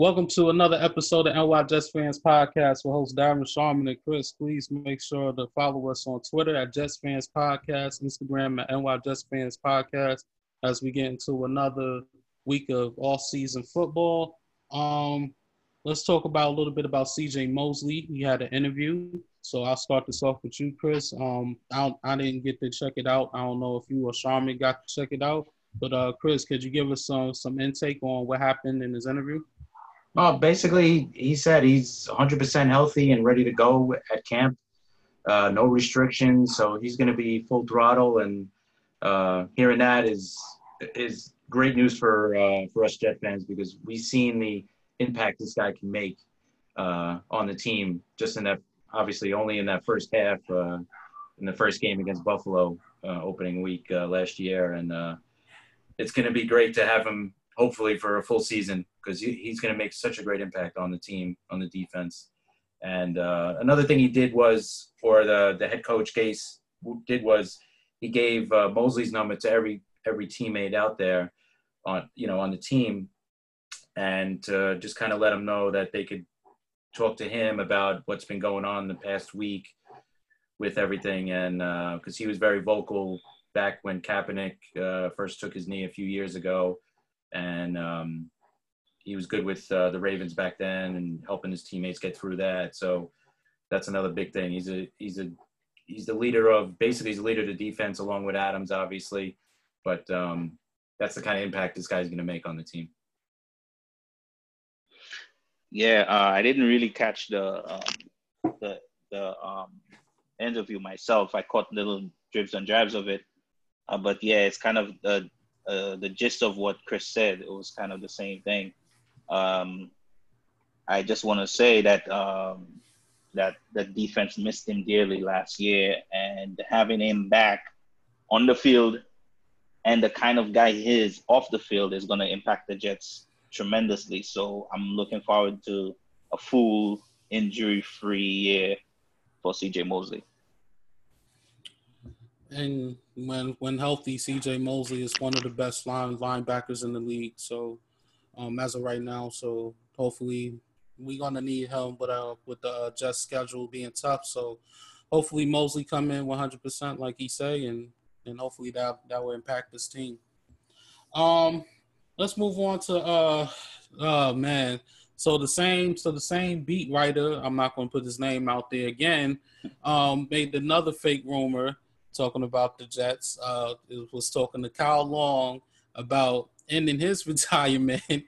Welcome to another episode of NY Jets Fans Podcast with host Diamond Sharman and Chris. Please make sure to follow us on Twitter at Jets Fans Podcast, Instagram at NY Jets Fans Podcast as we get into another week of all season football. Um, let's talk about a little bit about CJ Mosley. He had an interview. So I'll start this off with you, Chris. Um, I, I didn't get to check it out. I don't know if you or Sharman got to check it out. But uh, Chris, could you give us some some intake on what happened in his interview? Well, basically, he said he's 100% healthy and ready to go at camp. Uh, no restrictions, so he's going to be full throttle. And uh, hearing that is is great news for uh, for us Jet fans because we've seen the impact this guy can make uh, on the team just in that obviously only in that first half uh, in the first game against Buffalo uh, opening week last year and it's going to be great to have him hopefully for a full season because he, he's going to make such a great impact on the team on the defense. And uh, another thing he did was for the the head coach Gase did was he gave uh, Mosley's number to every every teammate out there on you know on the team, and uh, just kind of let them know that they could talk to him about what's been going on the past week with everything, and because uh, he was very vocal back when Kaepernick uh, first took his knee a few years ago, and um, he was good with uh, the Ravens back then and helping his teammates get through that. So that's another big thing. He's a he's a he's the leader of basically he's the leader of the defense along with Adams, obviously, but um, that's the kind of impact this guy's going to make on the team. Yeah, uh, I didn't really catch the um, the the um, interview myself. I caught little drips and drabs of it, uh, but yeah, it's kind of the uh, the gist of what Chris said. It was kind of the same thing. Um, I just want to say that um, that the defense missed him dearly last year, and having him back on the field and the kind of guy he is off the field is going to impact the Jets tremendously. So I'm looking forward to a full injury-free year for CJ Mosley. And when when healthy, CJ Mosley is one of the best line linebackers in the league. So um, as of right now, so hopefully we're gonna need him with uh with the uh, Jets schedule being tough. So hopefully Mosley come in 100 percent like he say, and and hopefully that that will impact this team. Um, let's move on to uh oh man. So the same so the same beat writer, I'm not gonna put his name out there again, um, made another fake rumor talking about the Jets. Uh, it was talking to Kyle Long about ending his retirement,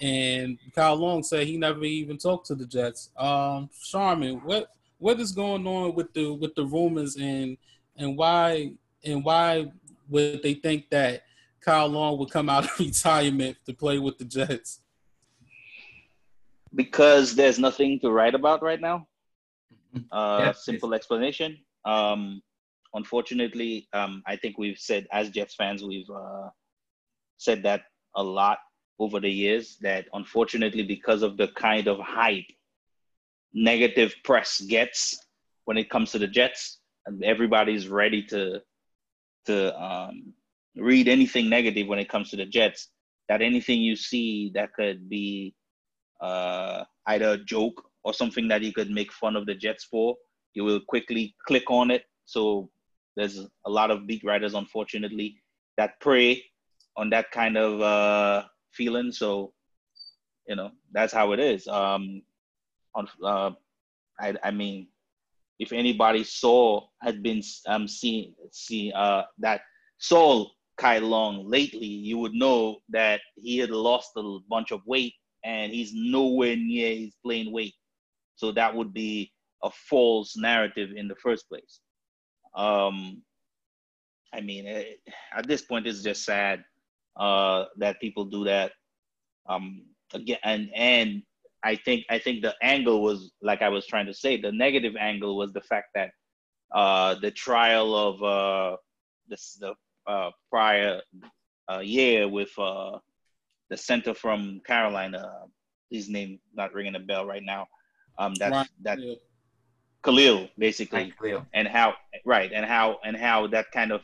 and Kyle Long said he never even talked to the Jets. Um, Sharman, what what is going on with the with the rumors and and why and why would they think that Kyle Long would come out of retirement to play with the Jets? Because there's nothing to write about right now. Uh, yeah, simple explanation. Um, unfortunately, um, I think we've said as Jets fans, we've uh, said that a lot over the years. That unfortunately, because of the kind of hype negative press gets when it comes to the Jets, and everybody's ready to to um, read anything negative when it comes to the Jets. That anything you see that could be uh, either a joke or something that you could make fun of the Jets for, you will quickly click on it. So there's a lot of beat writers, unfortunately, that prey on that kind of uh, feeling. So, you know, that's how it is. Um, on, uh, I, I mean, if anybody saw had been um seeing see uh that saw Kyle Long lately, you would know that he had lost a bunch of weight and he's nowhere near his plain weight. So that would be a false narrative in the first place. Um, I mean, it, at this point, it's just sad uh, that people do that. Um, again, and and I think I think the angle was like I was trying to say. The negative angle was the fact that uh, the trial of uh, this the uh, prior uh, year with uh, the center from Carolina. His name not ringing a bell right now. Um, that right. that. Kalil basically, Kalil. and how right and how and how that kind of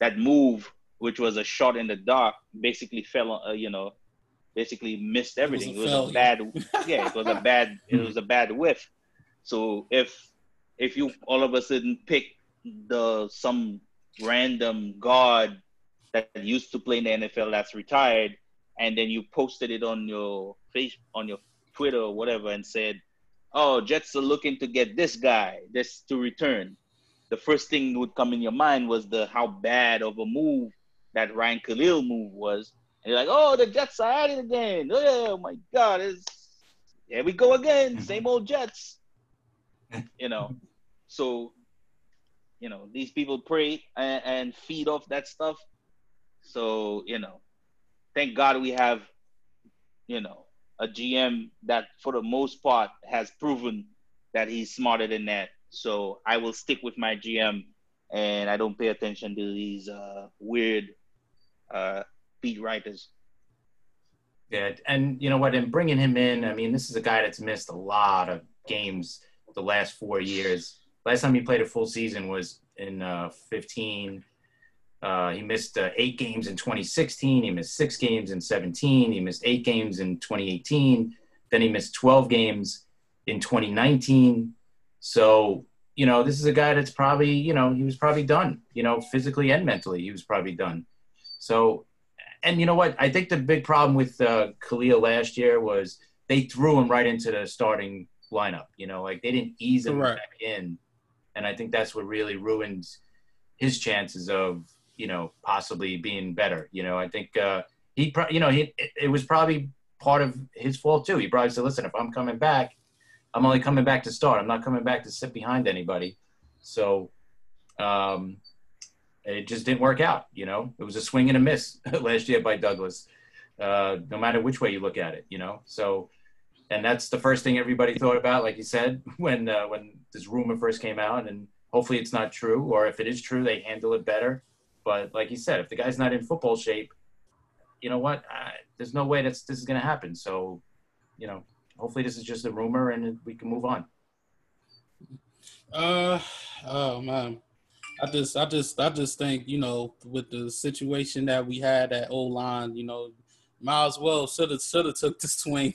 that move, which was a shot in the dark, basically fell on uh, you know basically missed everything. It was, a, it was a bad, yeah, it was a bad, it was a bad whiff. So if if you all of a sudden pick the some random god that used to play in the NFL that's retired, and then you posted it on your face on your Twitter or whatever and said, "Oh, Jets are looking to get this guy, this to return." The first thing would come in your mind was the how bad of a move that Ryan Kalil move was, and you're like, "Oh, the Jets are at it again! Oh, oh my God, it's here we go again, mm-hmm. same old Jets." you know, so you know these people pray and, and feed off that stuff. So you know, thank God we have, you know, a GM that for the most part has proven that he's smarter than that. So I will stick with my GM and I don't pay attention to these uh, weird uh, beat writers. Yeah, and you know what? In bringing him in, I mean, this is a guy that's missed a lot of games the last four years. Last time he played a full season was in uh, 15. Uh, he missed uh, eight games in 2016. He missed six games in 17. He missed eight games in 2018. Then he missed 12 games in 2019. So, you know, this is a guy that's probably, you know, he was probably done, you know, physically and mentally. He was probably done. So, and you know what? I think the big problem with uh, Kalil last year was they threw him right into the starting lineup. You know, like they didn't ease him Correct. back in, and I think that's what really ruined his chances of you know possibly being better. You know, I think uh, he, pro- you know, he it, was probably part of his fault too. He probably said, "Listen, if I'm coming back, I'm only coming back to start. I'm not coming back to sit behind anybody." So, um, it just didn't work out. You know, it was a swing and a miss last year by Douglas. Uh, no matter which way you look at it, you know. So, and that's the first thing everybody thought about, like you said, when uh, when this rumor first came out. And hopefully, it's not true, or if it is true, they handle it better. But like you said, if the guy's not in football shape, you know what? Uh, there's no way that's this is going to happen. So, you know, hopefully, this is just a rumor, and we can move on. Uh, oh man, I just, I just, I just think you know, with the situation that we had at O line, you know, might as well should have should have took the swing,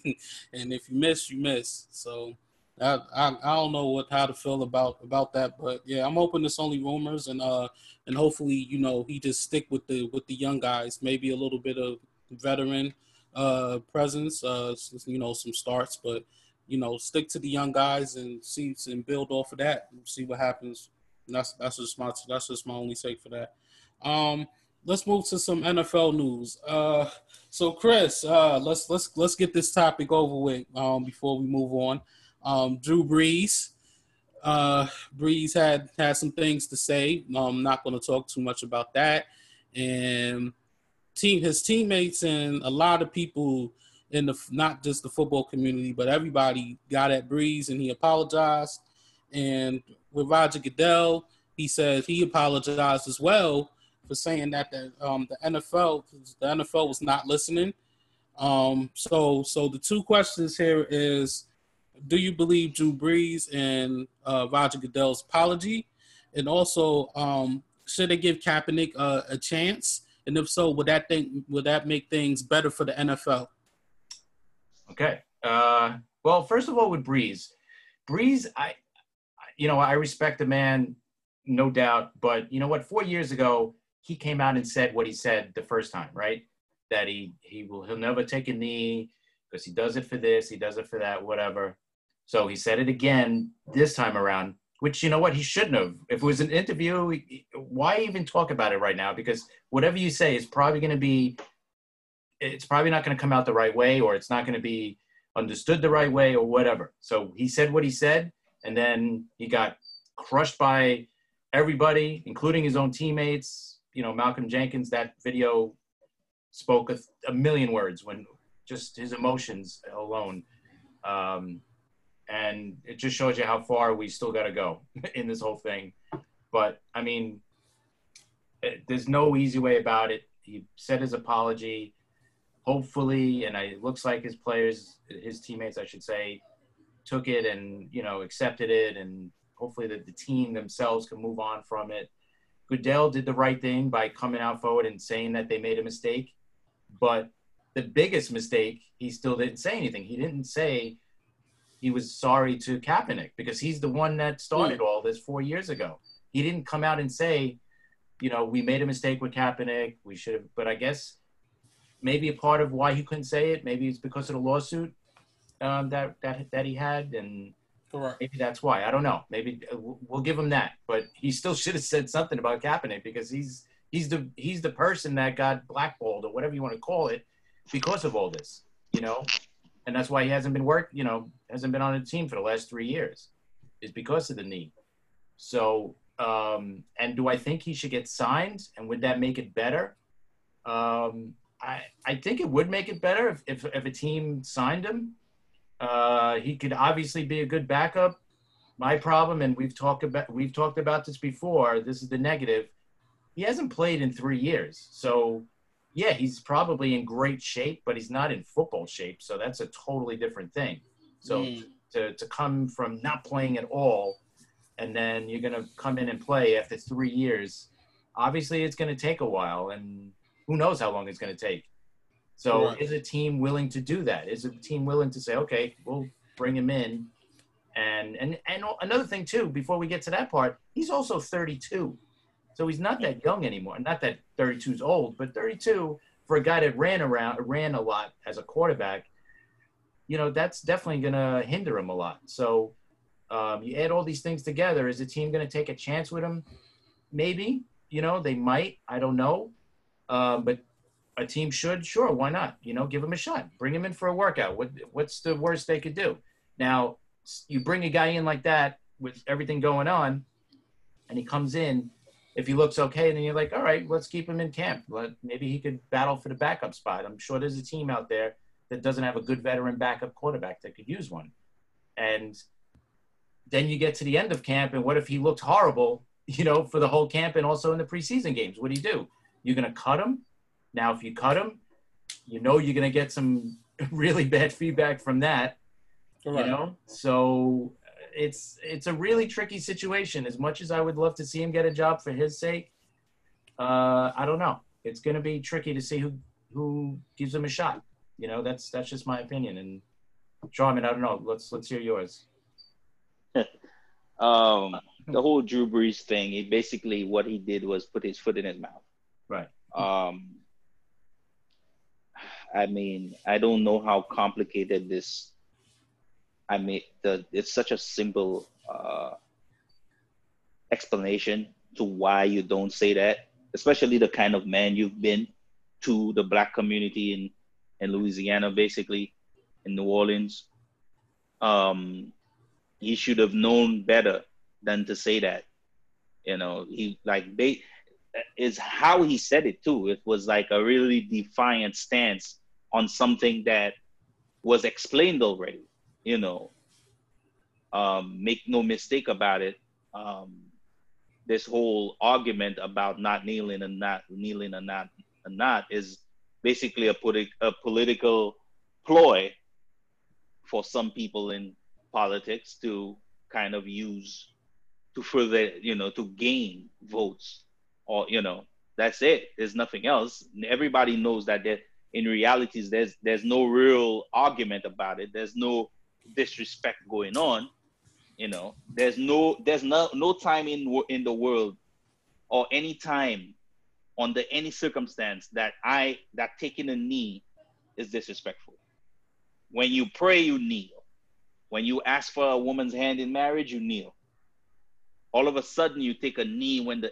and if you miss, you miss. So I, I, I don't know what how to feel about about that, but yeah, I'm hoping it's only rumors, and uh and hopefully you know he just stick with the with the young guys, maybe a little bit of veteran uh presence, uh you know some starts, but you know stick to the young guys and see and build off of that, see what happens. And that's that's just my that's just my only take for that. Um, let's move to some NFL news. Uh, so Chris, uh, let's let's let's get this topic over with um, before we move on. Um, Drew Brees, uh, Brees had had some things to say. I'm not going to talk too much about that. And team, his teammates and a lot of people in the not just the football community, but everybody got at Brees and he apologized. And with Roger Goodell, he said he apologized as well for saying that the um, the NFL the NFL was not listening. Um, so so the two questions here is, do you believe Drew Brees and uh, Roger Goodell's apology, and also um, should they give Kaepernick a, a chance? And if so, would that think would that make things better for the NFL? Okay. Uh, well, first of all, with Brees, Brees, I, you know, I respect the man, no doubt. But you know what? Four years ago, he came out and said what he said the first time, right? That he he will he'll never take a knee because he does it for this, he does it for that, whatever. So he said it again this time around, which you know what he shouldn't have. If it was an interview, why even talk about it right now? Because whatever you say is probably going to be, it's probably not going to come out the right way, or it's not going to be understood the right way, or whatever. So he said what he said, and then he got crushed by everybody, including his own teammates, you know, Malcolm Jenkins, that video spoke a, a million words when just his emotions alone. Um, and it just shows you how far we still got to go in this whole thing. But I mean, it, there's no easy way about it. He said his apology, hopefully, and it looks like his players, his teammates, I should say, took it and you know accepted it, and hopefully that the team themselves can move on from it. Goodell did the right thing by coming out forward and saying that they made a mistake, but the biggest mistake, he still didn't say anything. He didn't say he was sorry to Kaepernick because he's the one that started mm. all this four years ago. He didn't come out and say, you know, we made a mistake with Kaepernick. We should have, but I guess maybe a part of why he couldn't say it, maybe it's because of the lawsuit um, that that that he had, and Correct. maybe that's why. I don't know. Maybe uh, we'll give him that, but he still should have said something about Kaepernick because he's he's the he's the person that got blackballed or whatever you want to call it because of all this, you know, and that's why he hasn't been work, you know, hasn't been on a team for the last three years, is because of the knee. So, um, and do I think he should get signed? And would that make it better? Um, I I think it would make it better if if, if a team signed him. Uh, he could obviously be a good backup. My problem, and we've talked about we've talked about this before. This is the negative. He hasn't played in three years, so yeah, he's probably in great shape, but he's not in football shape. So that's a totally different thing. So mm. to, to come from not playing at all, and then you're going to come in and play after three years, obviously it's going to take a while, and who knows how long it's going to take. So right. is a team willing to do that? Is a team willing to say, okay, we'll bring him in? And and and another thing too, before we get to that part, he's also 32. So he's not that young anymore. Not that 32 is old, but 32 for a guy that ran around, ran a lot as a quarterback, you know, that's definitely going to hinder him a lot. So um, you add all these things together. Is the team going to take a chance with him? Maybe. You know, they might. I don't know. Um, but a team should, sure, why not? You know, give him a shot. Bring him in for a workout. What, what's the worst they could do? Now, you bring a guy in like that with everything going on, and he comes in if he looks okay, then you're like, all right, let's keep him in camp. Let, maybe he could battle for the backup spot. I'm sure there's a team out there that doesn't have a good veteran backup quarterback that could use one. And then you get to the end of camp, and what if he looked horrible, you know, for the whole camp and also in the preseason games? What do you do? You're going to cut him. Now, if you cut him, you know you're going to get some really bad feedback from that. Right. You know, so it's it's a really tricky situation. As much as I would love to see him get a job for his sake, uh, I don't know. It's going to be tricky to see who who gives him a shot. You know, that's that's just my opinion. And Sharman, I don't know. Let's let's hear yours. um, the whole Drew Brees thing. He basically what he did was put his foot in his mouth. Right. Um, I mean, I don't know how complicated this I mean, the it's such a simple uh, explanation to why you don't say that, especially the kind of man you've been to the black community in in Louisiana, basically in New Orleans. Um, he should have known better than to say that. You know, he like they is how he said it too. It was like a really defiant stance on something that was explained already you know, um, make no mistake about it. Um, this whole argument about not kneeling and not kneeling and not and not is basically a, politi- a political ploy for some people in politics to kind of use to further, you know, to gain votes or, you know, that's it. There's nothing else. Everybody knows that there, in realities, there's, there's no real argument about it. There's no disrespect going on you know. There's no there's no no time in in the world or any time under any circumstance that i that taking a knee is disrespectful. When you pray you kneel. When you ask for a woman's hand in marriage you kneel. All of a sudden you take a knee when the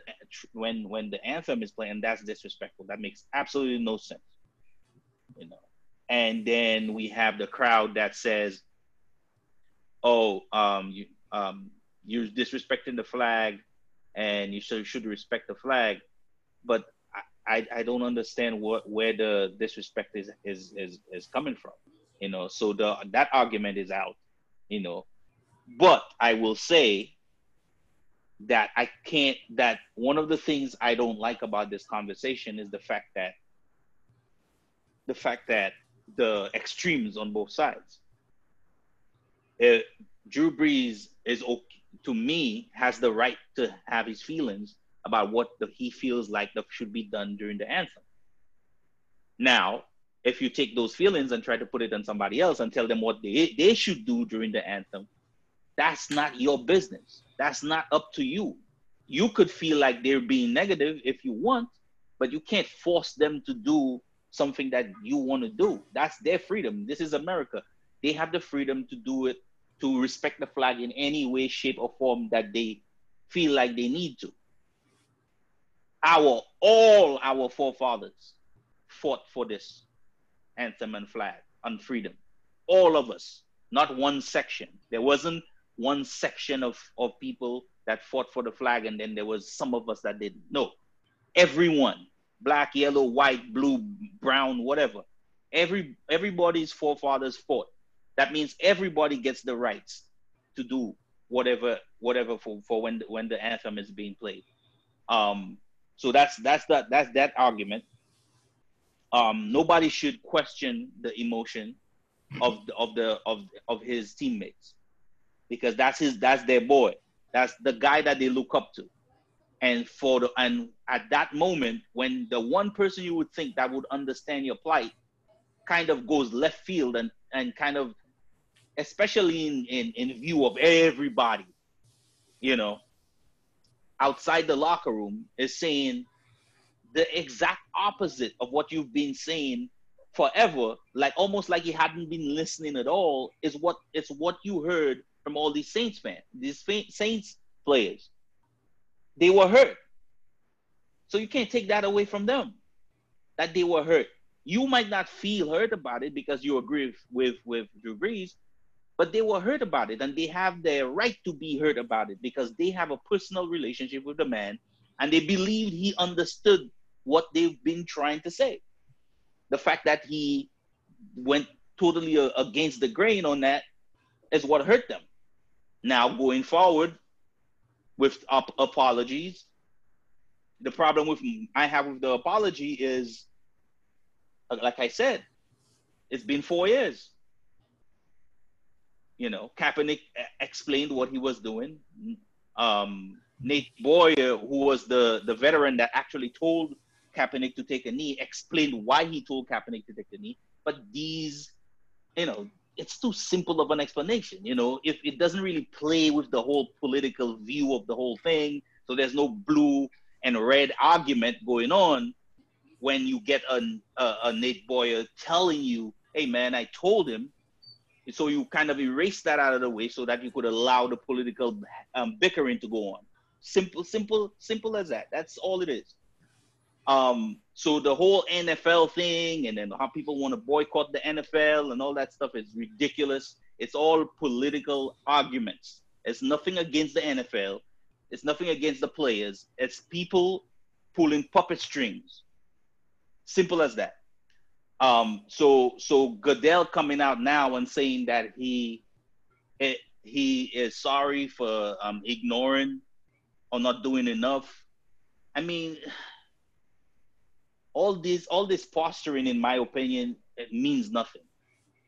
when when the anthem is playing that's disrespectful. That makes absolutely no sense you know. And then we have the crowd that says oh, um, you um, you're disrespecting the flag, and you should should respect the flag, but I, I don't understand what where the disrespect is is is is coming from, you know. So the that argument is out, you know. But I will say that I can't. That one of the things I don't like about this conversation is the fact that the fact that the extremes on both sides it, Drew Brees is to me has the right to have his feelings about what the, he feels like that should be done during the anthem. Now, if you take those feelings and try to put it on somebody else and tell them what they, they should do during the anthem, that's not your business. That's not up to you. You could feel like they're being negative if you want, but you can't force them to do something that you want to do. That's their freedom. This is America. They have the freedom to do it, to respect the flag in any way, shape, or form that they feel like they need to. Our all our forefathers fought for this anthem and flag and freedom. All of us, not one section. There wasn't one section of, of people that fought for the flag and then there was some of us that didn't. No, everyone, black, yellow, white, blue, brown, whatever. Every everybody's forefathers fought. That means everybody gets the rights to do whatever whatever for, for when when the anthem is being played. Um, so that's that's that that's that argument. Um, nobody should question the emotion of the, of the of of his teammates because that's his that's their boy. That's the guy that they look up to. And for the and at that moment when the one person you would think that would understand your plight kind of goes left field and and kind of especially in in, in view of everybody you know outside the locker room is saying the exact opposite of what you've been saying forever, like almost like you hadn't been listening at all, is what it's what you heard from all these Saints fans, these Saints players. They were hurt. So you can't take that away from them. That they were hurt. You might not feel hurt about it because you agree with, with Drew Brees, but they were hurt about it and they have their right to be hurt about it because they have a personal relationship with the man and they believed he understood what they've been trying to say. The fact that he went totally uh, against the grain on that is what hurt them. Now, going forward with ap- apologies, the problem with I have with the apology is, uh, like I said, it's been four years. You know, Kaepernick explained what he was doing. Um, Nate Boyer, who was the the veteran that actually told Kaepernick to take a knee, explained why he told Kaepernick to take the knee. But these, you know, it's too simple of an explanation. You know, if it doesn't really play with the whole political view of the whole thing, so there's no blue and red argument going on when you get a, a, a Nate Boyer telling you, hey man, I told him. So you kind of erase that out of the way so that you could allow the political um, bickering to go on. Simple, simple, simple as that. That's all it is. Um, so the whole NFL thing and then how people want to boycott the NFL and all that stuff is ridiculous. It's all political arguments. It's nothing against the NFL. It's nothing against the players. It's people pulling puppet strings. Simple as that. Um, so so Goodell coming out now and saying that he it, he is sorry for um, ignoring or not doing enough. I mean, all this all this posturing in my opinion it means nothing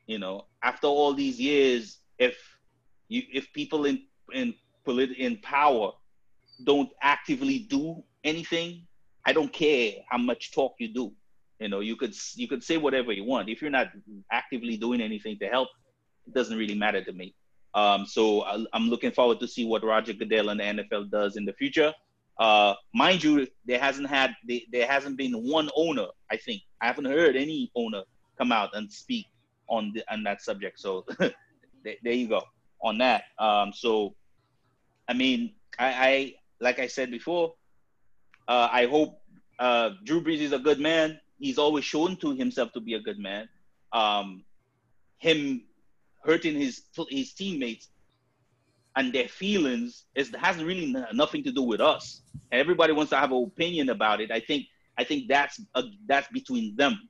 you know after all these years if you if people in in polit- in power don't actively do anything i don't care how much talk you do you know you could you could say whatever you want if you're not actively doing anything to help it doesn't really matter to me um, so i'm looking forward to see what roger goodell and the nfl does in the future uh, mind you, there hasn't had there hasn't been one owner. I think I haven't heard any owner come out and speak on the, on that subject. So there you go on that. Um, so, I mean, I, I like I said before, uh, I hope uh, Drew Brees is a good man. He's always shown to himself to be a good man. Um, him hurting his his teammates and their feelings is has really nothing to do with us. Everybody wants to have an opinion about it. I think I think that's a, that's between them,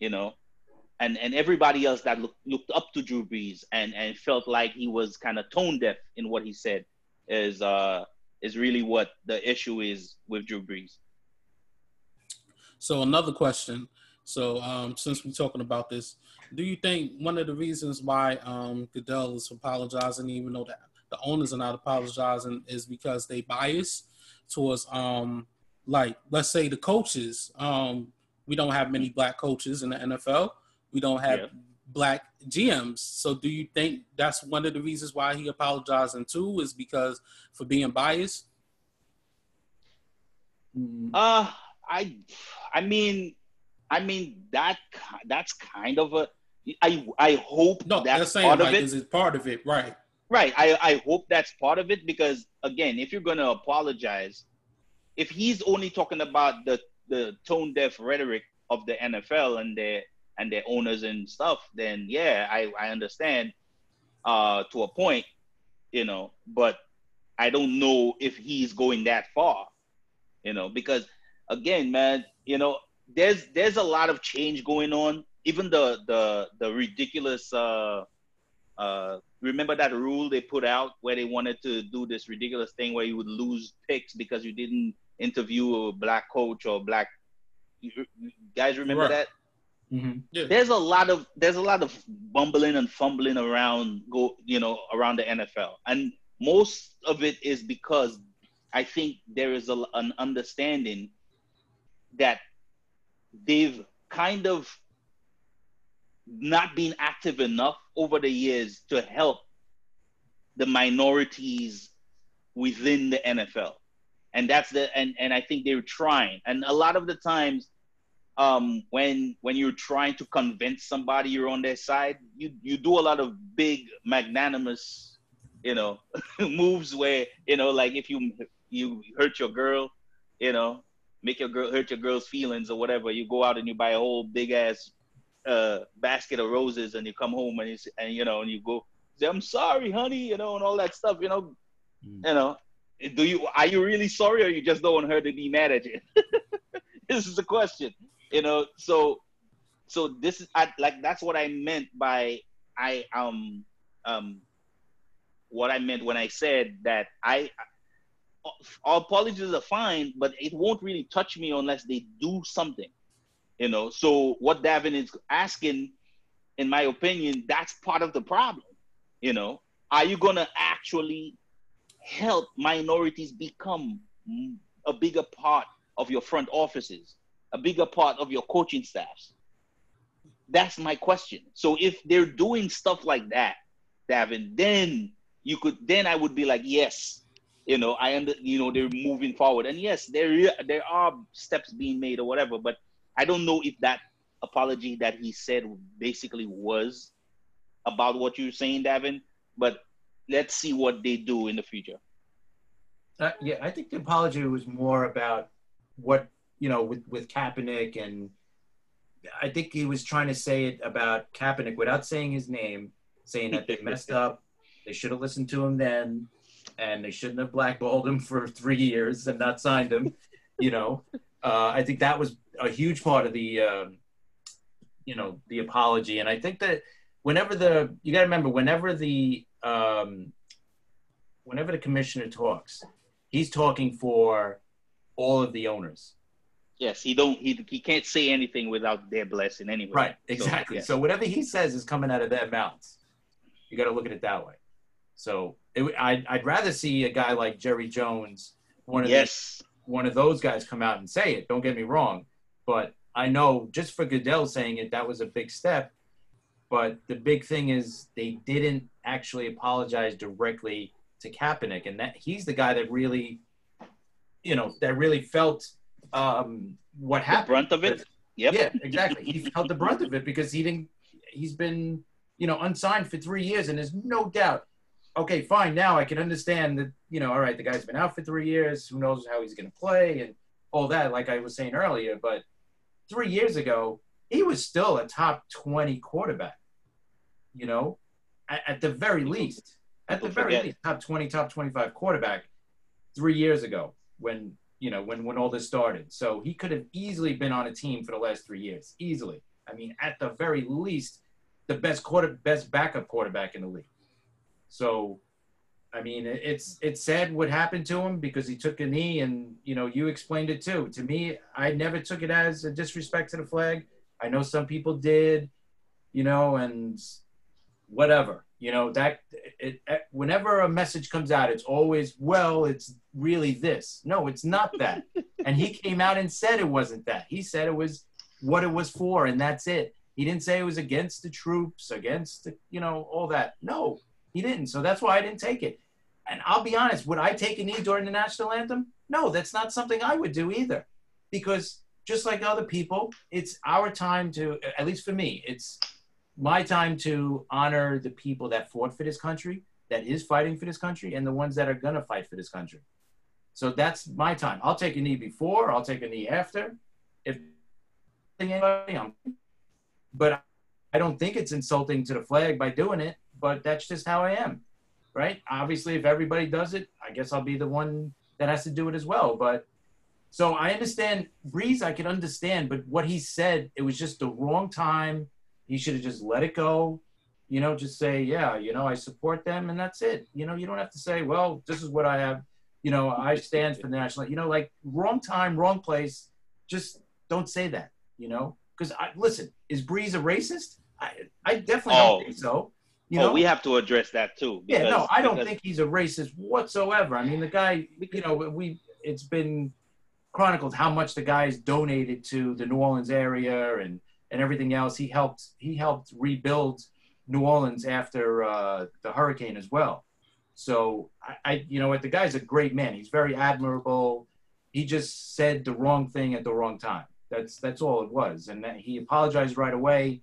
you know, and and everybody else that look, looked up to Drew Brees and and felt like he was kind of tone deaf in what he said is uh is really what the issue is with Drew Brees. So another question. So um, since we're talking about this, do you think one of the reasons why um, Goodell is apologizing, even though that the owners are not apologizing is because they bias towards um like let's say the coaches um we don't have many black coaches in the NFL. We don't have yeah. black GMs. So do you think that's one of the reasons why he apologizing too is because for being biased. Uh, I, I mean, I mean that that's kind of a. I I hope no, that's part of it. Is part of it, right? Right. I I hope that's part of it because again, if you're gonna apologize, if he's only talking about the the tone deaf rhetoric of the NFL and their and their owners and stuff, then yeah, I I understand uh to a point, you know, but I don't know if he's going that far, you know, because again, man, you know, there's there's a lot of change going on. Even the the the ridiculous uh uh remember that rule they put out where they wanted to do this ridiculous thing where you would lose picks because you didn't interview a black coach or black you, guys remember right. that mm-hmm. yeah. there's a lot of there's a lot of bumbling and fumbling around go you know around the nfl and most of it is because i think there is a, an understanding that they've kind of not been active enough over the years to help the minorities within the NFL. And that's the and, and I think they're trying. And a lot of the times um, when when you're trying to convince somebody you're on their side, you you do a lot of big magnanimous, you know, moves where, you know, like if you you hurt your girl, you know, make your girl hurt your girl's feelings or whatever, you go out and you buy a whole big ass uh, basket of roses and you come home and you and you know and you go say I'm sorry, honey, you know, and all that stuff, you know, mm. you know. Do you are you really sorry or you just don't want her to be mad at you? this is the question, you know. So, so this is I, like that's what I meant by I um um what I meant when I said that I all apologies are fine, but it won't really touch me unless they do something. You know, so what Davin is asking, in my opinion, that's part of the problem. You know, are you gonna actually help minorities become a bigger part of your front offices, a bigger part of your coaching staffs? That's my question. So if they're doing stuff like that, Davin, then you could then I would be like, yes, you know, I under you know they're moving forward, and yes, there there are steps being made or whatever, but I don't know if that apology that he said basically was about what you're saying, Davin. But let's see what they do in the future. Uh, yeah, I think the apology was more about what you know with with Kaepernick, and I think he was trying to say it about Kaepernick without saying his name, saying that they messed up, they should have listened to him then, and they shouldn't have blackballed him for three years and not signed him. You know, uh, I think that was a huge part of the, uh, you know, the apology. And I think that whenever the, you got to remember, whenever the, um, whenever the commissioner talks, he's talking for all of the owners. Yes, he don't he, he can't say anything without their blessing anyway. Right, exactly. So, so whatever he says is coming out of their mouths. You got to look at it that way. So it, I'd, I'd rather see a guy like Jerry Jones, one of yes one of those guys come out and say it. Don't get me wrong, but I know just for Goodell saying it, that was a big step. But the big thing is they didn't actually apologize directly to Kaepernick, and that he's the guy that really, you know, that really felt um, what happened. The brunt of it. Yep. Yeah, exactly. he felt the brunt of it because he didn't. He's been, you know, unsigned for three years, and there's no doubt okay, fine. Now I can understand that, you know, all right, the guy's been out for three years. Who knows how he's going to play and all that, like I was saying earlier. But three years ago, he was still a top 20 quarterback, you know, at, at the very least. At the very least, top 20, top 25 quarterback three years ago when, you know, when, when all this started. So he could have easily been on a team for the last three years. Easily. I mean, at the very least, the best quarter, best backup quarterback in the league. So, I mean, it's it's sad what happened to him because he took a knee, and you know, you explained it too. To me, I never took it as a disrespect to the flag. I know some people did, you know, and whatever, you know, that it, it, whenever a message comes out, it's always, well, it's really this. No, it's not that. and he came out and said it wasn't that. He said it was what it was for, and that's it. He didn't say it was against the troops, against the, you know all that. No, he didn't. So that's why I didn't take it. And I'll be honest, would I take a knee during the national anthem? No, that's not something I would do either, because just like other people, it's our time to, at least for me, it's my time to honor the people that fought for this country, that is fighting for this country, and the ones that are gonna fight for this country. So that's my time. I'll take a knee before, I'll take a knee after. If anybody, I'm, but I don't think it's insulting to the flag by doing it, but that's just how I am, right? Obviously, if everybody does it, I guess I'll be the one that has to do it as well. But so I understand Brees, I can understand, but what he said, it was just the wrong time. He should have just let it go. You know, just say, yeah, you know, I support them, and that's it. You know, you don't have to say, well, this is what I have. You know, I stand for the national. You know, like wrong time, wrong place. Just don't say that. You know, because I listen. Is Brees a racist? I, I definitely oh. don't think so. You know, oh, we have to address that too. Because, yeah, no, I don't think he's a racist whatsoever. I mean, the guy, you know, we it's been chronicled how much the guys donated to the New Orleans area and and everything else. He helped he helped rebuild New Orleans after uh, the hurricane as well. So I, I, you know what, the guy's a great man. He's very admirable. He just said the wrong thing at the wrong time. That's that's all it was, and he apologized right away.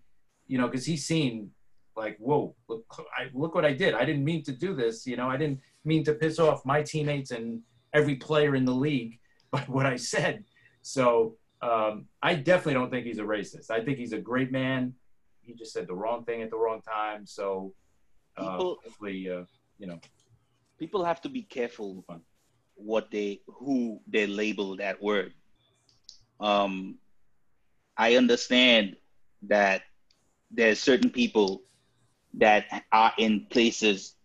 You know, because he's seen like, whoa, look, I, look what I did. I didn't mean to do this. You know, I didn't mean to piss off my teammates and every player in the league by what I said. So um, I definitely don't think he's a racist. I think he's a great man. He just said the wrong thing at the wrong time. So uh, people, hopefully, uh, you know, people have to be careful what they who they label that word. Um, I understand that there's certain people that are in places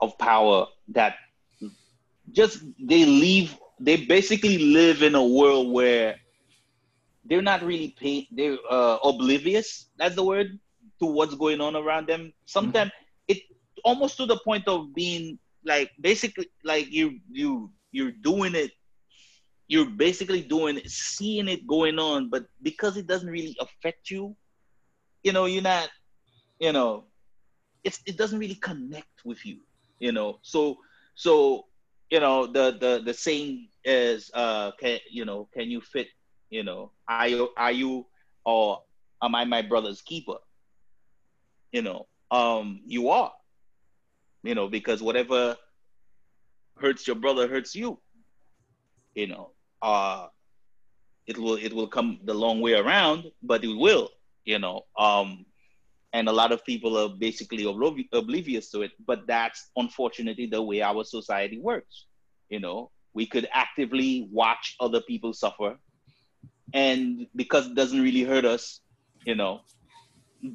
of power that just they leave they basically live in a world where they're not really pay, they're uh, oblivious that's the word to what's going on around them sometimes mm-hmm. it almost to the point of being like basically like you you you're doing it you're basically doing it seeing it going on but because it doesn't really affect you you know you're not you know it's it doesn't really connect with you you know so so you know the the the saying is uh can you know can you fit you know are you are you or am I my brother's keeper? You know, um, you are. You know, because whatever hurts your brother hurts you. You know, uh, it will it will come the long way around, but it will. You know, um, and a lot of people are basically oblivious to it but that's unfortunately the way our society works you know. We could actively watch other people suffer and because it doesn't really hurt us you know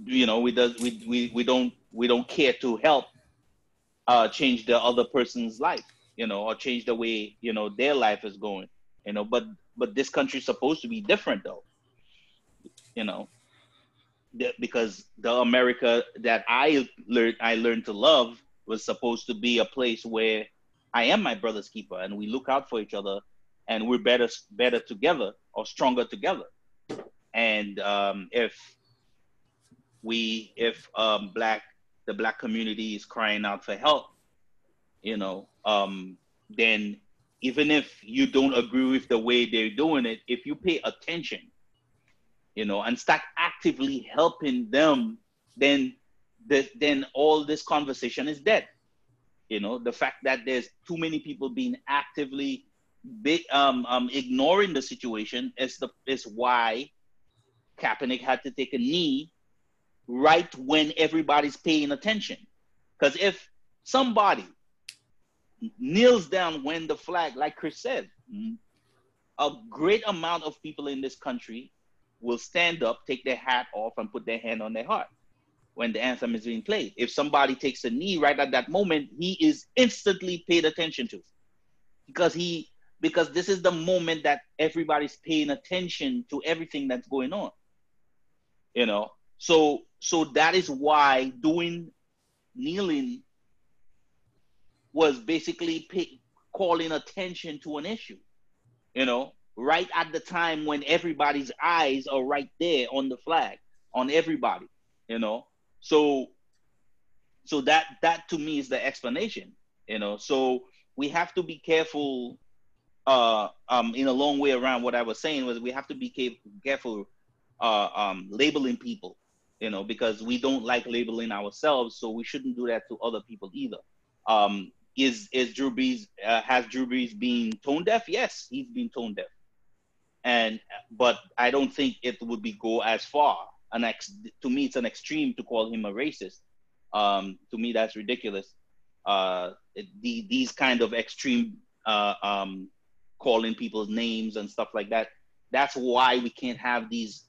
you know we does we we, we don't we don't care to help uh change the other person's life you know or change the way you know their life is going you know. But but this country's supposed to be different though you know because the America that I learned I learned to love was supposed to be a place where I am my brother's keeper and we look out for each other and we're better better together or stronger together. And um, if we if um, black the black community is crying out for help, you know, um, then even if you don't agree with the way they're doing it, if you pay attention you know, and start actively helping them, then the, then all this conversation is dead. You know, the fact that there's too many people being actively be, um, um, ignoring the situation is the is why Kaepernick had to take a knee right when everybody's paying attention. Because if somebody kneels down when the flag, like Chris said, a great amount of people in this country will stand up, take their hat off, and put their hand on their heart when the anthem is being played. If somebody takes a knee right at that moment, he is instantly paid attention to because he because this is the moment that everybody's paying attention to everything that's going on. You know, so so that is why doing kneeling was basically pay, calling attention to an issue. You know, right at the time when everybody's eyes are right there on the flag, on everybody, you know. So so that that to me is the explanation, you know. So we have to be careful uh um in a long way around what I was saying was we have to be careful uh um labeling people, you know, because we don't like labeling ourselves, so we shouldn't do that to other people either. Um is is Drew Brees uh, has Drew Brees been tone deaf? Yes, he's been tone deaf and but I don't think it would be go as far. An ex to me, it's an extreme to call him a racist. Um, to me, that's ridiculous. Uh, it, the, these kind of extreme uh, um, calling people's names and stuff like that. That's why we can't have these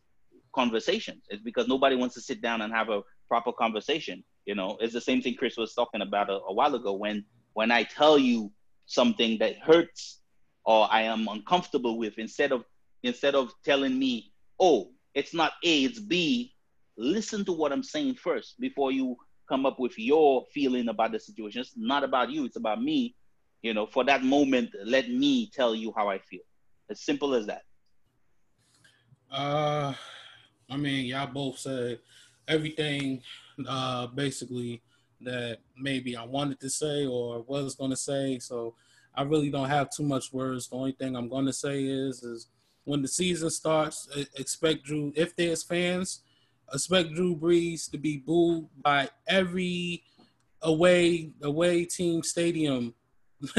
conversations. It's because nobody wants to sit down and have a proper conversation. You know, it's the same thing Chris was talking about a, a while ago. When when I tell you something that hurts or I am uncomfortable with, instead of instead of telling me, oh, it's not A, it's B, listen to what I'm saying first before you come up with your feeling about the situation. It's not about you, it's about me. You know, for that moment, let me tell you how I feel. As simple as that. Uh, I mean, y'all both said everything uh, basically that maybe I wanted to say or was going to say. So I really don't have too much words. The only thing I'm going to say is, is when the season starts, expect Drew, if there's fans, expect Drew Brees to be booed by every away away team stadium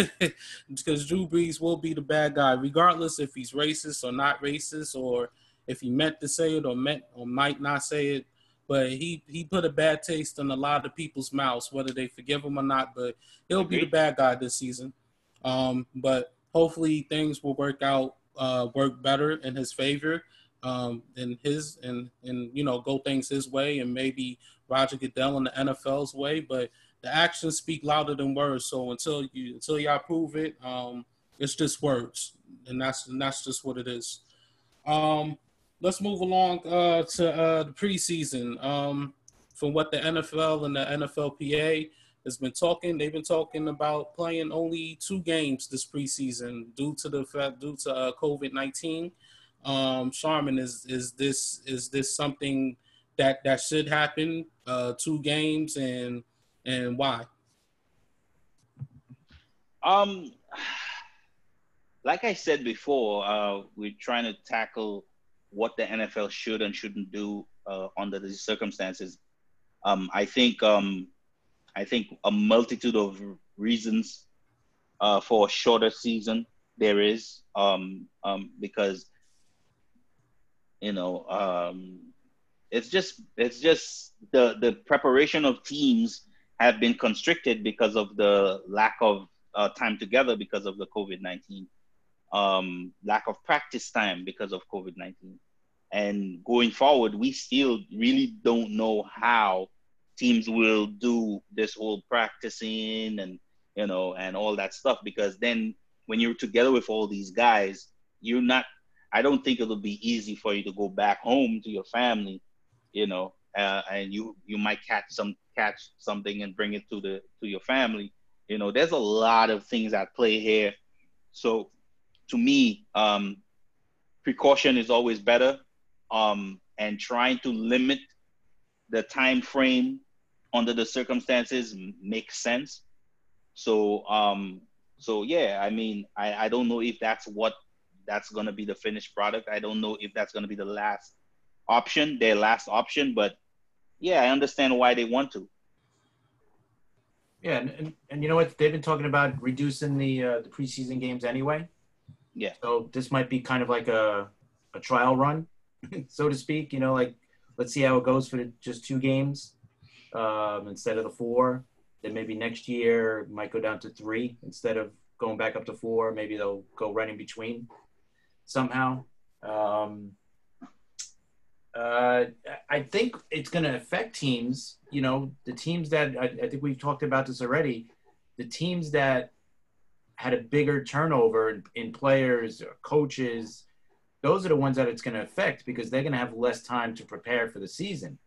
because Drew Brees will be the bad guy, regardless if he's racist or not racist, or if he meant to say it or meant or might not say it. But he he put a bad taste in a lot of people's mouths, whether they forgive him or not. But he'll be the bad guy this season. Um, but hopefully things will work out uh, work better in his favor um, in his and and you know go things his way and maybe Roger Goodell in the NFL's way, but the actions speak louder than words. So until you until y'all prove it, um, it's just words, and that's and that's just what it is. Um, let's move along uh, to uh, the preseason. Um, from what the NFL and the NFLPA has been talking. They've been talking about playing only two games this preseason due to the fact due to uh, COVID nineteen. Um, Sharman, is is this is this something that that should happen? Uh, two games and and why? Um, like I said before, uh, we're trying to tackle what the NFL should and shouldn't do uh, under these circumstances. Um, I think um, I think a multitude of reasons uh, for a shorter season there is um, um, because you know um, it's just it's just the the preparation of teams have been constricted because of the lack of uh, time together because of the COVID nineteen, um, lack of practice time because of COVID nineteen, and going forward, we still really don't know how teams will do this whole practicing and you know and all that stuff because then when you're together with all these guys you're not i don't think it'll be easy for you to go back home to your family you know uh, and you you might catch some catch something and bring it to the to your family. You know there's a lot of things at play here. So to me um precaution is always better um and trying to limit the time frame under the circumstances makes sense. So um so yeah, I mean I, I don't know if that's what that's gonna be the finished product. I don't know if that's gonna be the last option, their last option, but yeah, I understand why they want to. Yeah, and, and, and you know what? They've been talking about reducing the uh, the preseason games anyway. Yeah. So this might be kind of like a a trial run, so to speak. You know, like let's see how it goes for the, just two games um, instead of the four. Then maybe next year might go down to three instead of going back up to four. Maybe they'll go right in between somehow. Um, uh, I think it's going to affect teams. You know, the teams that I, I, think we've talked about this already. The teams that had a bigger turnover in, in players or coaches, those are the ones that it's going to affect because they're going to have less time to prepare for the season.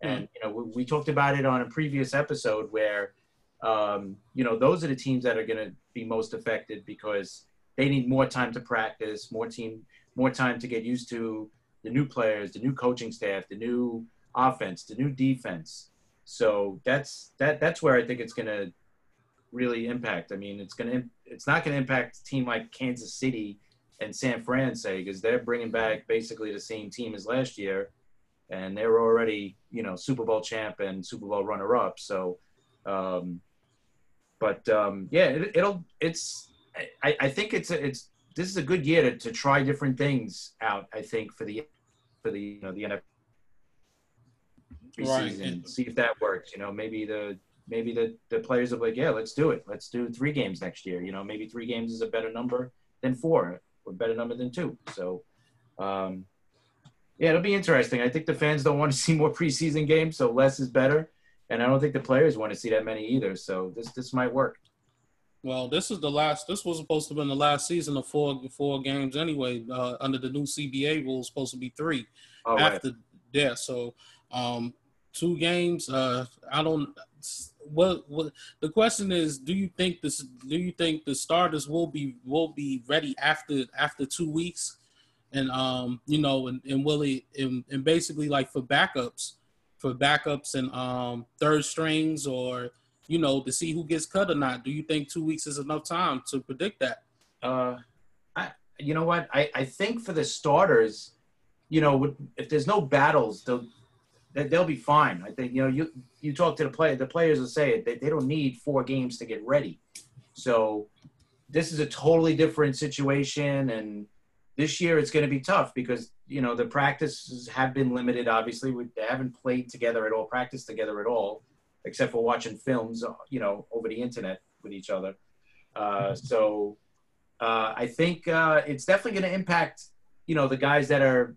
And you know, we, we, talked about it on a previous episode where, um, you know, those are the teams that are going to be most affected because they need more time to practice, more team, more time to get used to the new players, the new coaching staff, the new offense, the new defense. So that's that that's where I think it's going to really impact. I mean, it's going to it's not going to impact a team like Kansas City and San Fran say because they're bringing back basically the same team as last year, and they were already you know Super Bowl champ and Super Bowl runner up. So, um, but um, yeah, it, will it's I, I think it's a, it's this is a good year to, to try different things out. I think for the for the you know the NFL right. see if that works. You know, maybe the maybe the the players are like, yeah, let's do it. Let's do three games next year. You know, maybe three games is a better number than four, or better number than two. So, um, yeah, it'll be interesting. I think the fans don't want to see more preseason games, so less is better. And I don't think the players want to see that many either. So this this might work. Well, this is the last. This was supposed to have been the last season of four four games anyway. Uh, under the new CBA rules, supposed to be three oh, after right. yeah. So um, two games. Uh, I don't. What, what the question is? Do you think this? Do you think the starters will be will be ready after after two weeks? And um, you know, and, and will it and, and basically like for backups, for backups and um third strings or you know, to see who gets cut or not. Do you think two weeks is enough time to predict that? Uh, I, you know what? I, I think for the starters, you know, if there's no battles, they'll they'll be fine. I think you know you you talk to the player, the players will say it. They, they don't need four games to get ready. So this is a totally different situation, and this year it's going to be tough because you know the practices have been limited. Obviously, we, they haven't played together at all, practiced together at all except for watching films, you know, over the internet with each other. Uh, so uh, I think uh, it's definitely going to impact, you know, the guys that are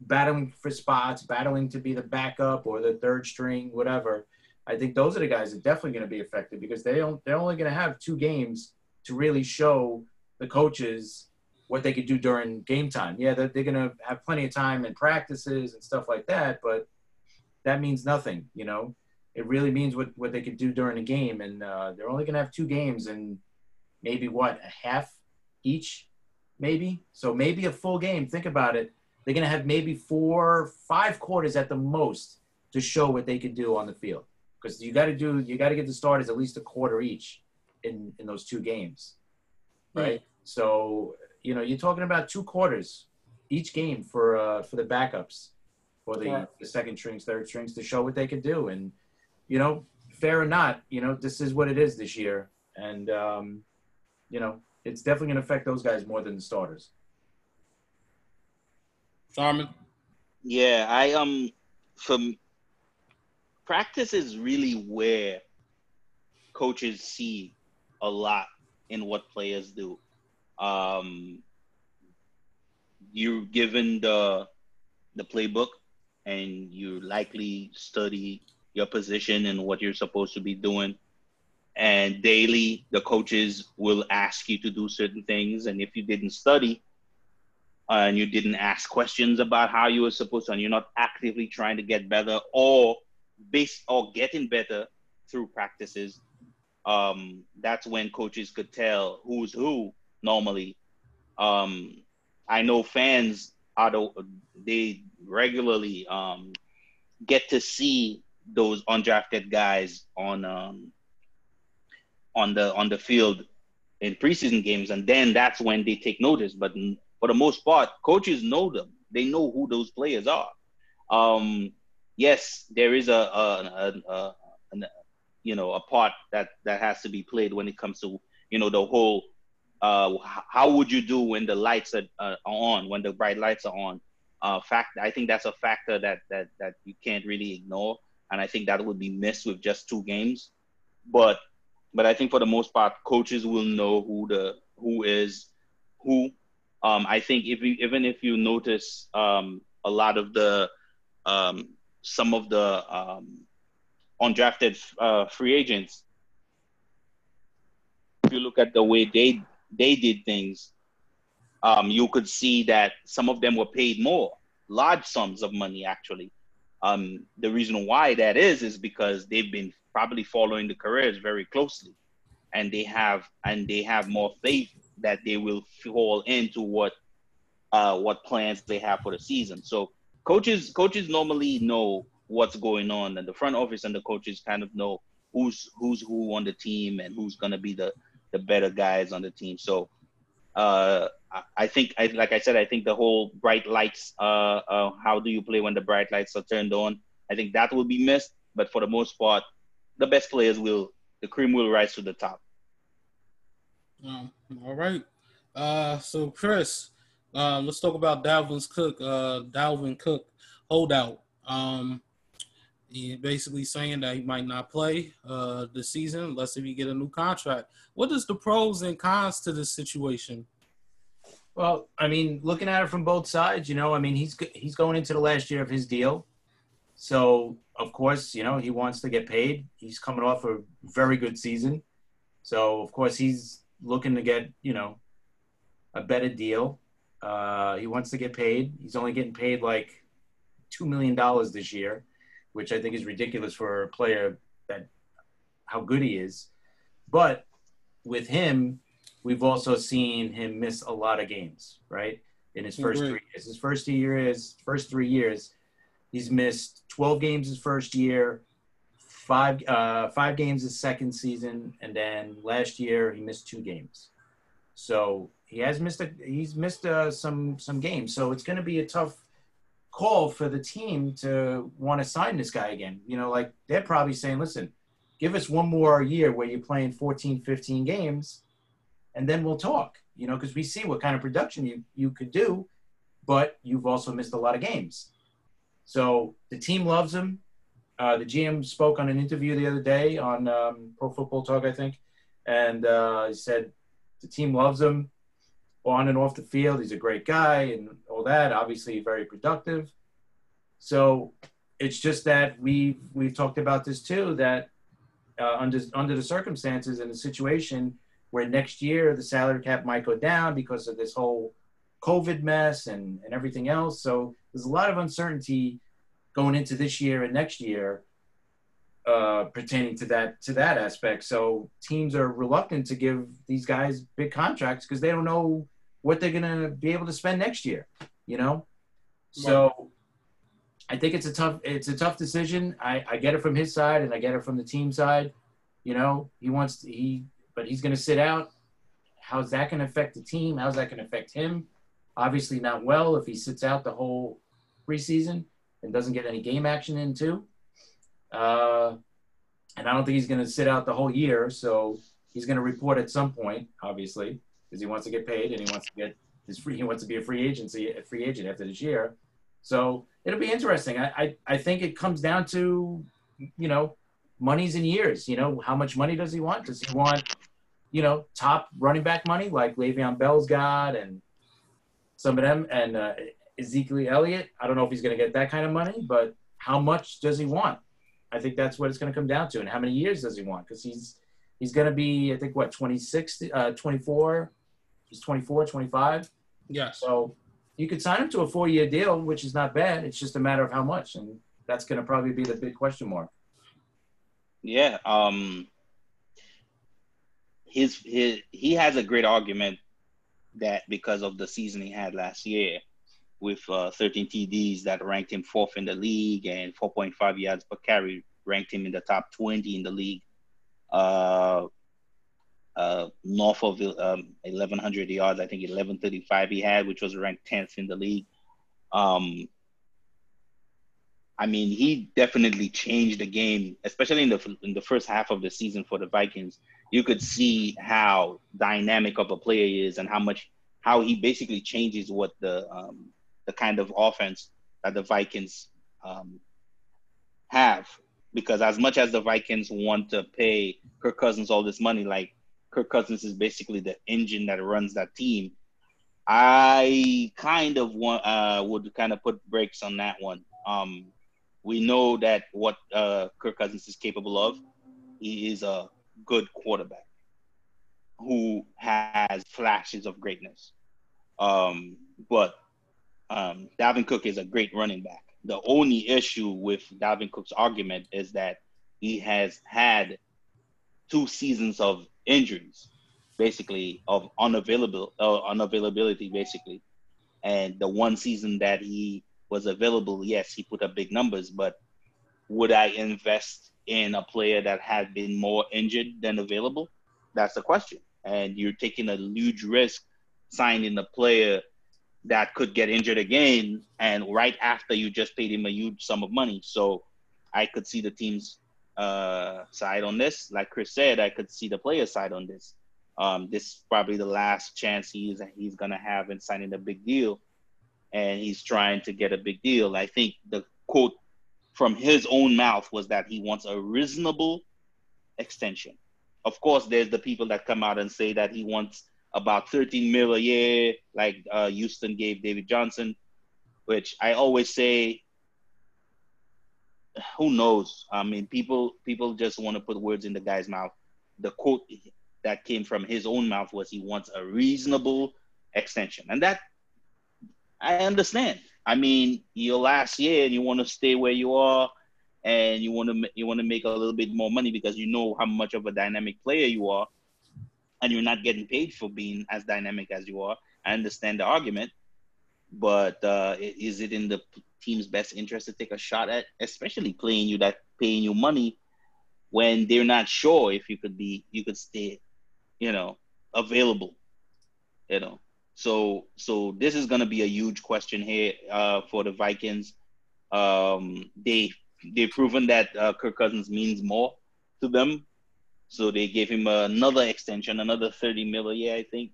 battling for spots, battling to be the backup or the third string, whatever. I think those are the guys that are definitely going to be affected because they don't, they're only going to have two games to really show the coaches what they could do during game time. Yeah, they're, they're going to have plenty of time in practices and stuff like that, but that means nothing, you know it really means what, what they could do during a game. And uh, they're only going to have two games and maybe what, a half each, maybe? So maybe a full game. Think about it. They're going to have maybe four, five quarters at the most to show what they could do on the field. Because you got to do, you got to get the starters at least a quarter each in, in those two games. Right. Mm. So, you know, you're talking about two quarters each game for, uh, for the backups or the, yeah. the second strings, third strings to show what they could do. And, you know, fair or not, you know, this is what it is this year. And, um, you know, it's definitely going to affect those guys more than the starters. Simon? Yeah, I, um, from practice is really where coaches see a lot in what players do. Um, you're given the the playbook and you likely study your position and what you're supposed to be doing. And daily, the coaches will ask you to do certain things. And if you didn't study and you didn't ask questions about how you were supposed to, and you're not actively trying to get better or based or getting better through practices, um, that's when coaches could tell who's who normally. Um, I know fans are the, they regularly um, get to see those undrafted guys on um, on the on the field in preseason games, and then that's when they take notice. But for the most part, coaches know them; they know who those players are. Um, yes, there is a, a, a, a, you know a part that that has to be played when it comes to you know the whole uh, how would you do when the lights are, uh, on when the bright lights are on uh, fact i think that's a factor that that that you can't really ignore and I think that would be missed with just two games. But but I think for the most part, coaches will know who the who is who. Um, I think if you, even if you notice um, a lot of the um, some of the um, undrafted uh, free agents, if you look at the way they they did things, um, you could see that some of them were paid more, large sums of money actually, um, the reason why that is is because they've been probably following the careers very closely, and they have and they have more faith that they will fall into what uh, what plans they have for the season. So coaches coaches normally know what's going on, and the front office and the coaches kind of know who's who's who on the team and who's going to be the the better guys on the team. So uh, I think, I, like I said, I think the whole bright lights, uh, uh, how do you play when the bright lights are turned on? I think that will be missed. But for the most part, the best players will, the cream will rise to the top. Um, all right. Uh, so Chris, uh, let's talk about Dalvin's Cook. Uh, Dalvin Cook holdout. Um, he basically saying that he might not play uh, this season unless if he get a new contract. What is the pros and cons to this situation? Well, I mean, looking at it from both sides, you know, I mean, he's he's going into the last year of his deal, so of course, you know, he wants to get paid. He's coming off a very good season, so of course he's looking to get you know a better deal. Uh, he wants to get paid. He's only getting paid like two million dollars this year which I think is ridiculous for a player that how good he is. But with him, we've also seen him miss a lot of games, right? In his first three years. His first two years, first three years, he's missed 12 games his first year, five uh, five games his second season, and then last year he missed two games. So he has missed a, he's missed uh, some some games. So it's going to be a tough call for the team to want to sign this guy again. You know, like they're probably saying, listen, give us one more year where you're playing 14, 15 games, and then we'll talk, you know, because we see what kind of production you, you could do, but you've also missed a lot of games. So the team loves him. Uh, the GM spoke on an interview the other day on um, Pro Football Talk, I think, and uh, he said the team loves him on and off the field. He's a great guy and all that. Obviously, very productive. So it's just that we've we've talked about this too. That uh, under under the circumstances and the situation where next year the salary cap might go down because of this whole COVID mess and and everything else. So there's a lot of uncertainty going into this year and next year uh, pertaining to that to that aspect. So teams are reluctant to give these guys big contracts because they don't know what they're gonna be able to spend next year. You know, so I think it's a tough it's a tough decision. I, I get it from his side and I get it from the team side. You know, he wants to, he but he's gonna sit out. How's that gonna affect the team? How's that gonna affect him? Obviously not well if he sits out the whole preseason and doesn't get any game action in too. Uh, and I don't think he's going to sit out the whole year. So he's going to report at some point, obviously, because he wants to get paid and he wants to get his free. He wants to be a free agency, a free agent after this year. So it'll be interesting. I, I, I think it comes down to, you know, monies and years. You know, how much money does he want? Does he want, you know, top running back money like Le'Veon Bell's got and some of them and uh, Ezekiel Elliott? I don't know if he's going to get that kind of money, but how much does he want? I think that's what it's going to come down to. And how many years does he want? Because he's he's going to be, I think, what, 26, uh, 24? He's 24, 25. Yeah. So you could sign him to a four year deal, which is not bad. It's just a matter of how much. And that's going to probably be the big question mark. Yeah. Um, his, his, he has a great argument that because of the season he had last year, with uh, 13 TDs that ranked him fourth in the league and 4.5 yards per carry ranked him in the top 20 in the league. Uh, uh, north of um, 1100 yards, I think 1135 he had, which was ranked 10th in the league. Um, I mean, he definitely changed the game, especially in the in the first half of the season for the Vikings. You could see how dynamic of a player he is and how much how he basically changes what the um, the kind of offense that the Vikings um, have. Because as much as the Vikings want to pay Kirk Cousins all this money, like Kirk Cousins is basically the engine that runs that team. I kind of want uh, would kind of put brakes on that one. Um, we know that what uh, Kirk Cousins is capable of. He is a good quarterback who has flashes of greatness. Um, but um, Dalvin Cook is a great running back. The only issue with Dalvin Cook's argument is that he has had two seasons of injuries. basically of unavailable uh, unavailability basically. And the one season that he was available, yes, he put up big numbers, but would I invest in a player that had been more injured than available? That's the question. And you're taking a huge risk signing a player that could get injured again and right after you just paid him a huge sum of money. So I could see the team's uh, side on this. Like Chris said, I could see the player side on this. Um, this is probably the last chance he's he's gonna have in signing a big deal, and he's trying to get a big deal. I think the quote from his own mouth was that he wants a reasonable extension. Of course, there's the people that come out and say that he wants about 13 mil a year, like uh, Houston gave David Johnson, which I always say, who knows? I mean, people people just want to put words in the guy's mouth. The quote that came from his own mouth was he wants a reasonable extension, and that I understand. I mean, your last year and you want to stay where you are, and you want to you want to make a little bit more money because you know how much of a dynamic player you are and you're not getting paid for being as dynamic as you are. I understand the argument, but uh, is it in the team's best interest to take a shot at, especially playing you that paying you money when they're not sure if you could be you could stay, you know, available, you know. So so this is going to be a huge question here uh, for the Vikings. Um, they they've proven that uh, Kirk Cousins means more to them so they gave him another extension, another 30 mil a year, I think,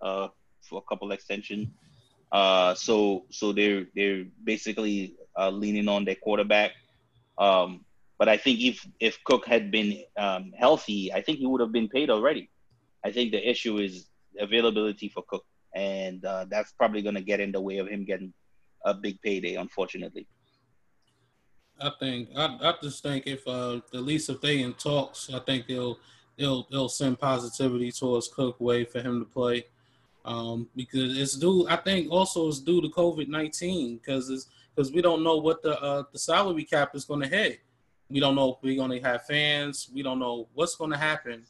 uh, for a couple extension. Uh, so so they're they're basically uh, leaning on their quarterback. Um, but I think if if Cook had been um, healthy, I think he would have been paid already. I think the issue is availability for Cook, and uh, that's probably going to get in the way of him getting a big payday, unfortunately. I think I, I just think if uh at least if they in talks, I think they'll they'll they'll send positivity towards Cook way for him to play. Um, because it's due. I think also it's due to COVID nineteen because it's because we don't know what the uh, the salary cap is going to hit. We don't know if we're going to have fans. We don't know what's going to happen,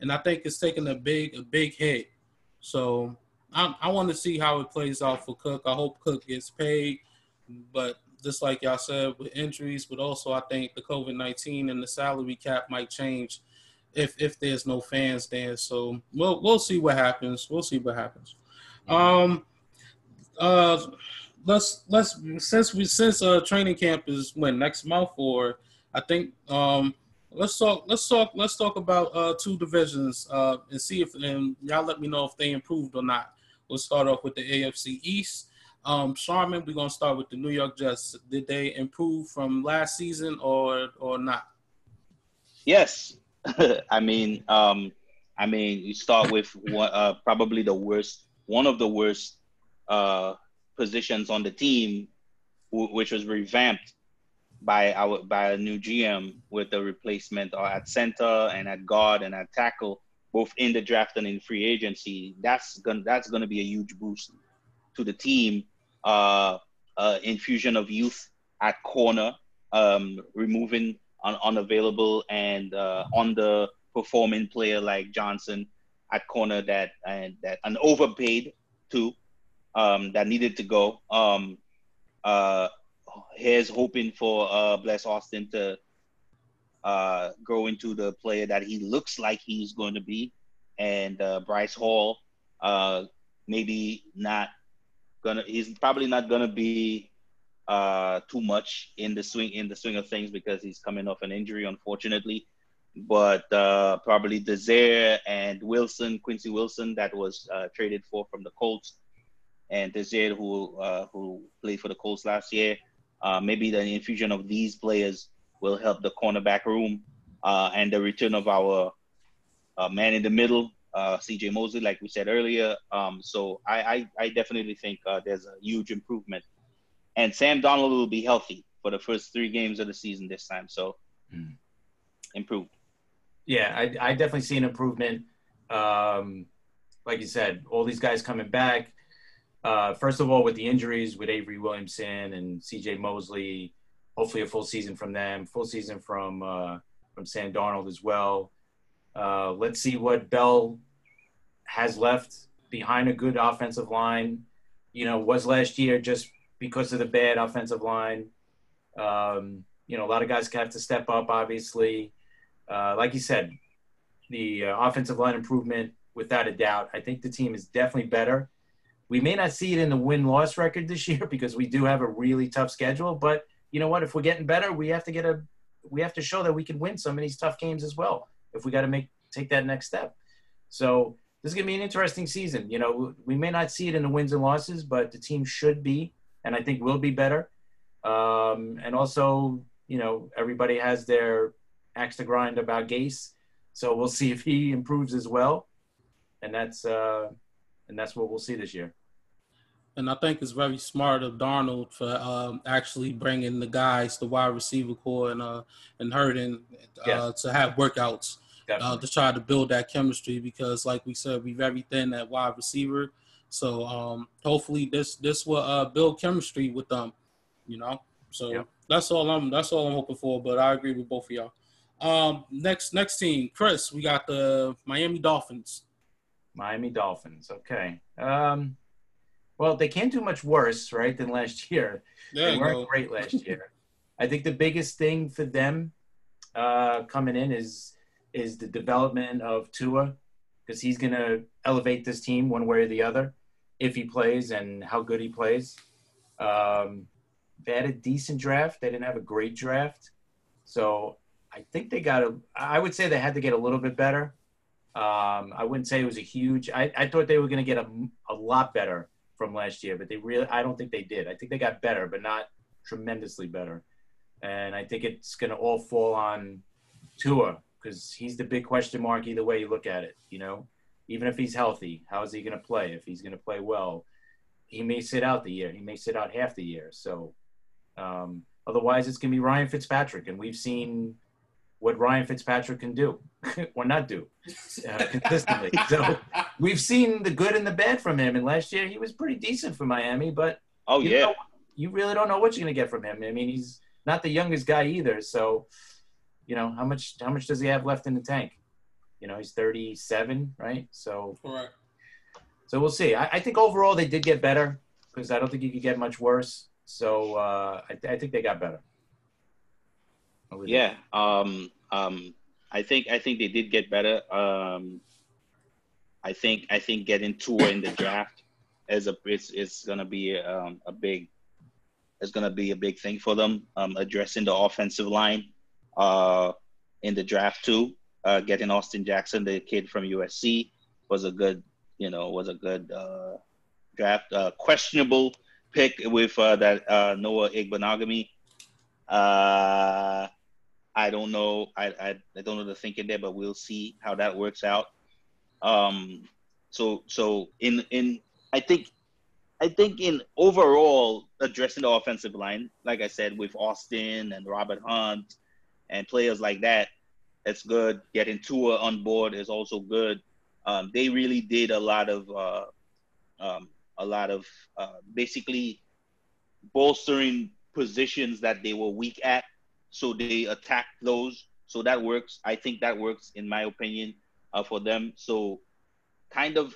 and I think it's taking a big a big hit. So I, I want to see how it plays out for Cook. I hope Cook gets paid, but just like y'all said with injuries, but also I think the COVID nineteen and the salary cap might change if if there's no fans there. So we'll we'll see what happens. We'll see what happens. Um, uh, let's let's since we since uh training camp is when next month or I think um let's talk let's talk let's talk about uh two divisions uh and see if and y'all let me know if they improved or not. We'll start off with the AFC East. Um, Sharman, we're gonna start with the New York Jets. Did they improve from last season or or not? Yes, I mean, um, I mean, you start with uh, probably the worst, one of the worst uh, positions on the team, w- which was revamped by our by a new GM with the replacement uh, at center and at guard and at tackle, both in the draft and in free agency. That's gonna that's gonna be a huge boost to the team uh, uh, infusion of youth at corner, um, removing un- unavailable and uh, performing player like Johnson at corner that and that an overpaid too um, that needed to go. Um, uh, here's hoping for uh, Bless Austin to uh, grow into the player that he looks like he's going to be, and uh, Bryce Hall uh, maybe not gonna he's probably not gonna be uh, too much in the swing in the swing of things because he's coming off an injury, unfortunately. But uh, probably Desir and Wilson, Quincy Wilson, that was uh, traded for from the Colts, and Desir, who uh, who played for the Colts last year. Uh, maybe the infusion of these players will help the cornerback room uh, and the return of our man in the middle, uh, CJ Mosley, like we said earlier. Um, so I, I, I, definitely think uh, there's a huge improvement. And Sam Darnold will be healthy for the first three games of the season this time. So mm. improved. Yeah, I, I definitely see an improvement. Um, like you said, all these guys coming back. Uh, first of all, with the injuries with Avery Williamson and CJ Mosley, hopefully a full season from them, full season from uh, from Sam Darnold as well. Uh, let's see what Bell has left behind a good offensive line. You know, was last year just because of the bad offensive line. Um, you know, a lot of guys have to step up, obviously. Uh, like you said, the uh, offensive line improvement, without a doubt. I think the team is definitely better. We may not see it in the win loss record this year because we do have a really tough schedule. But you know what? If we're getting better, we have to get a we have to show that we can win some of these tough games as well. If we got to make take that next step. So this is gonna be an interesting season. You know, we may not see it in the wins and losses, but the team should be, and I think will be better. Um, and also, you know, everybody has their axe to grind about Gase, so we'll see if he improves as well. And that's uh, and that's what we'll see this year. And I think it's very smart of Darnold for um, actually bringing the guys, the wide receiver corps, and uh, and Herndon uh, yes. to have workouts uh, to try to build that chemistry. Because, like we said, we're very thin at wide receiver. So um, hopefully this this will uh, build chemistry with them. You know, so yep. that's all I'm that's all I'm hoping for. But I agree with both of y'all. Um, next next team, Chris, we got the Miami Dolphins. Miami Dolphins. Okay. Um, well, they can't do much worse, right, than last year. There they weren't go. great last year. I think the biggest thing for them uh, coming in is is the development of Tua, because he's going to elevate this team one way or the other if he plays and how good he plays. Um, they had a decent draft. They didn't have a great draft, so I think they got a. I would say they had to get a little bit better. Um, I wouldn't say it was a huge. I, I thought they were going to get a, a lot better from last year, but they really. I don't think they did. I think they got better, but not tremendously better. And I think it's going to all fall on Tua because he's the big question mark either way you look at it. You know, even if he's healthy, how is he going to play? If he's going to play well, he may sit out the year. He may sit out half the year. So um, otherwise, it's going to be Ryan Fitzpatrick, and we've seen what Ryan Fitzpatrick can do or not do uh, consistently. so we've seen the good and the bad from him. And last year he was pretty decent for Miami, but oh you yeah, know, you really don't know what you're going to get from him. I mean, he's not the youngest guy either. So you know how much how much does he have left in the tank? You know, he's 37, right? So right. So we'll see. I, I think overall they did get better because I don't think you could get much worse. So uh, I, th- I think they got better. Yeah. Um, um, I think I think they did get better. Um, I think I think getting Tua in the draft is a it's, it's gonna be um, a big it's gonna be a big thing for them. Um, addressing the offensive line uh, in the draft too. Uh, getting Austin Jackson, the kid from USC, was a good you know was a good uh, draft. Uh, questionable pick with uh, that uh, Noah Igbinoghene. Uh, I don't know. I, I, I don't know the thinking there, but we'll see how that works out. Um, so so in in I think I think in overall addressing the offensive line, like I said, with Austin and Robert Hunt and players like that, it's good. Getting Tua on board is also good. Um, they really did a lot of uh, um, a lot of uh, basically bolstering positions that they were weak at so they attack those. So that works. I think that works in my opinion uh, for them. So kind of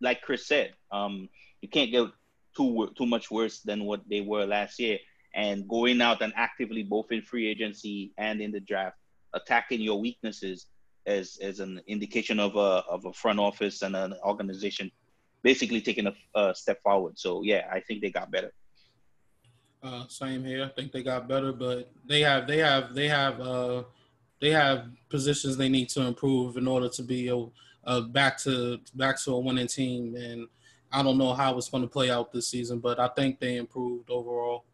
like Chris said, um, you can't get too too much worse than what they were last year. And going out and actively both in free agency and in the draft, attacking your weaknesses as as an indication of a of a front office and an organization basically taking a, a step forward. So yeah, I think they got better. Uh, same here. I think they got better, but they have they have they have uh, they have positions they need to improve in order to be a, a back to back to a winning team. And I don't know how it's going to play out this season, but I think they improved overall.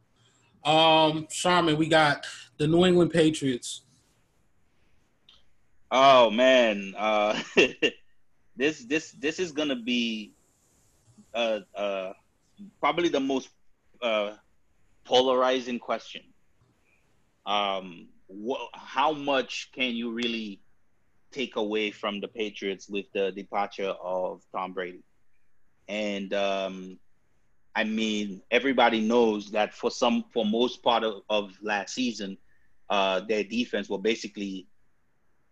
Um, Sharman, we got the New England Patriots. Oh man, uh, this this this is gonna be uh, uh, probably the most uh, polarizing question. Um, wh- how much can you really take away from the Patriots with the departure of Tom Brady? And um, I mean, everybody knows that for some, for most part of, of last season, uh, their defense were basically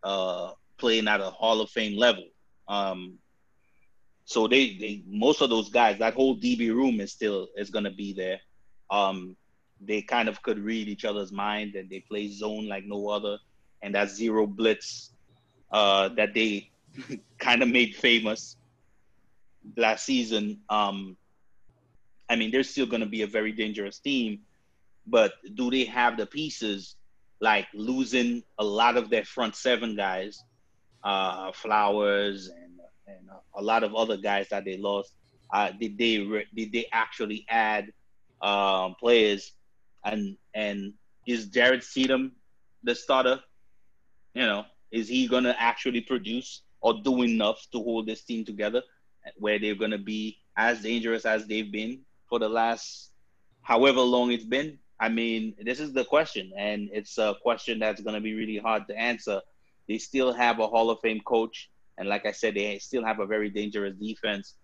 uh, playing at a Hall of Fame level. Um, so they, they most of those guys, that whole DB room is still is gonna be there. Um, they kind of could read each other's mind and they play zone like no other. And that zero blitz uh, that they kind of made famous last season. Um, I mean, they're still to be a very dangerous team, but do they have the pieces like losing a lot of their front seven guys, uh, Flowers and and a lot of other guys that they lost? Uh, did they re- did they actually add um, players and and is Jarrett Stidham the starter? You know, is he gonna actually produce or do enough to hold this team together, where they're gonna be as dangerous as they've been for the last however long it's been? I mean, this is the question, and it's a question that's gonna be really hard to answer. They still have a Hall of Fame coach, and like I said, they still have a very dangerous defense.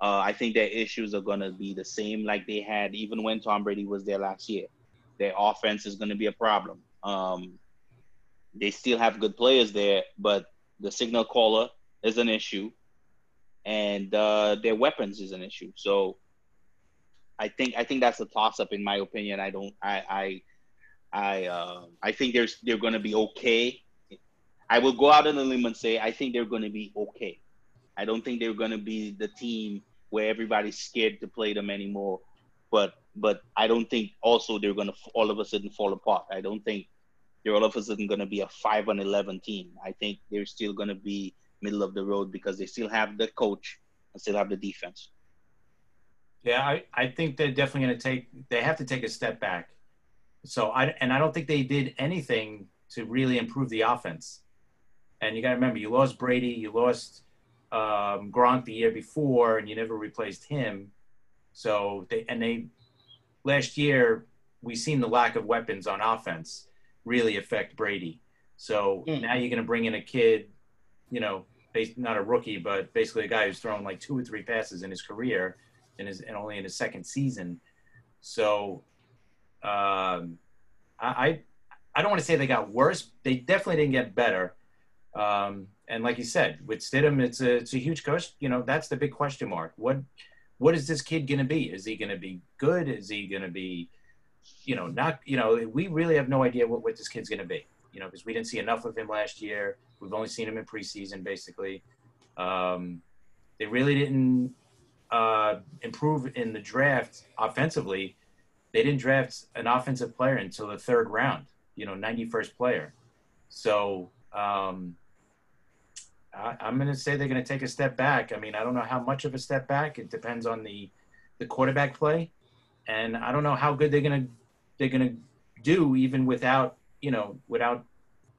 Uh, I think their issues are going to be the same like they had even when Tom Brady was there last year their offense is going to be a problem. Um, they still have good players there, but the signal caller is an issue, and uh, their weapons is an issue. So, I think I think that's a toss up in my opinion. I don't I I I uh, I think there's they're going to be okay. I will go out on a limb and say I think they're going to be okay. I don't think they're going to be the team where everybody's scared to play them anymore. But but I don't think also they're going to all of a sudden fall apart. I don't think they're all of a sudden going to be a five and eleven team. I think they're still going to be middle of the road because they still have the coach and still have the defense. Yeah, I, I think they're definitely going to take. They have to take a step back. So I and I don't think they did anything to really improve the offense. And you got to remember, you lost Brady, you lost um, Gronk the year before, and you never replaced him. So they and they last year we seen the lack of weapons on offense really affect Brady. So mm. now you're going to bring in a kid, you know, not a rookie, but basically a guy who's thrown like two or three passes in his career, and is and only in his second season. So, um, I I don't want to say they got worse. They definitely didn't get better. Um, and like you said, with Stidham, it's a it's a huge question. You know, that's the big question mark. What what is this kid going to be? Is he going to be good? Is he going to be, you know, not, you know, we really have no idea what, what this kid's going to be, you know, because we didn't see enough of him last year. We've only seen him in preseason, basically. Um, they really didn't uh, improve in the draft offensively. They didn't draft an offensive player until the third round, you know, 91st player. So, um, I, am going to say they're going to take a step back. I mean, I don't know how much of a step back. It depends on the the quarterback play, and I don't know how good they're going to they're going to do even without you know without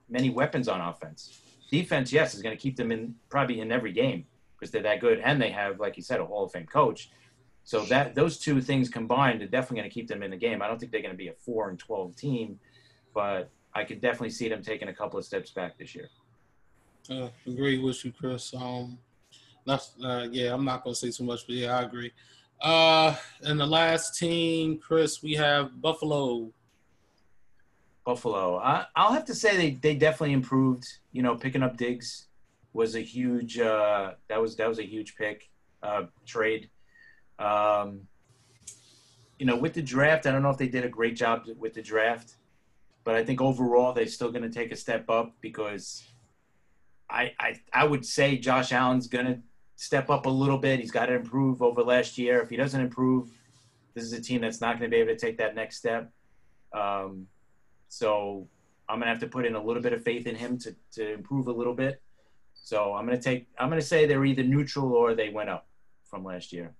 many weapons on offense. Defense, yes, is going to keep them in probably in every game because they're that good, and they have, like you said, a Hall of Fame coach. So that those two things combined are definitely going to keep them in the game. I don't think they're going to be a four and twelve team, but I could definitely see them taking a couple of steps back this year. Uh, agree with you, Chris. Um, uh, yeah. I'm not gonna say too much, but yeah, I agree. Uh, and the last team, Chris, we have Buffalo. Buffalo. I, I'll have to say they, they definitely improved. You know, picking up Diggs was a huge. Uh, that was that was a huge pick uh, trade. Um, you know, with the draft, I don't know if they did a great job with the draft, but I think overall they're still going to take a step up because I, I, I would say Josh Allen's going to step up a little bit. He's got to improve over last year. If he doesn't improve, this is a team that's not going to be able to take that next step. Um, so I'm going to have to put in a little bit of faith in him to, to improve a little bit. So I'm going to take, I'm going to say they're either neutral or they went up from last year.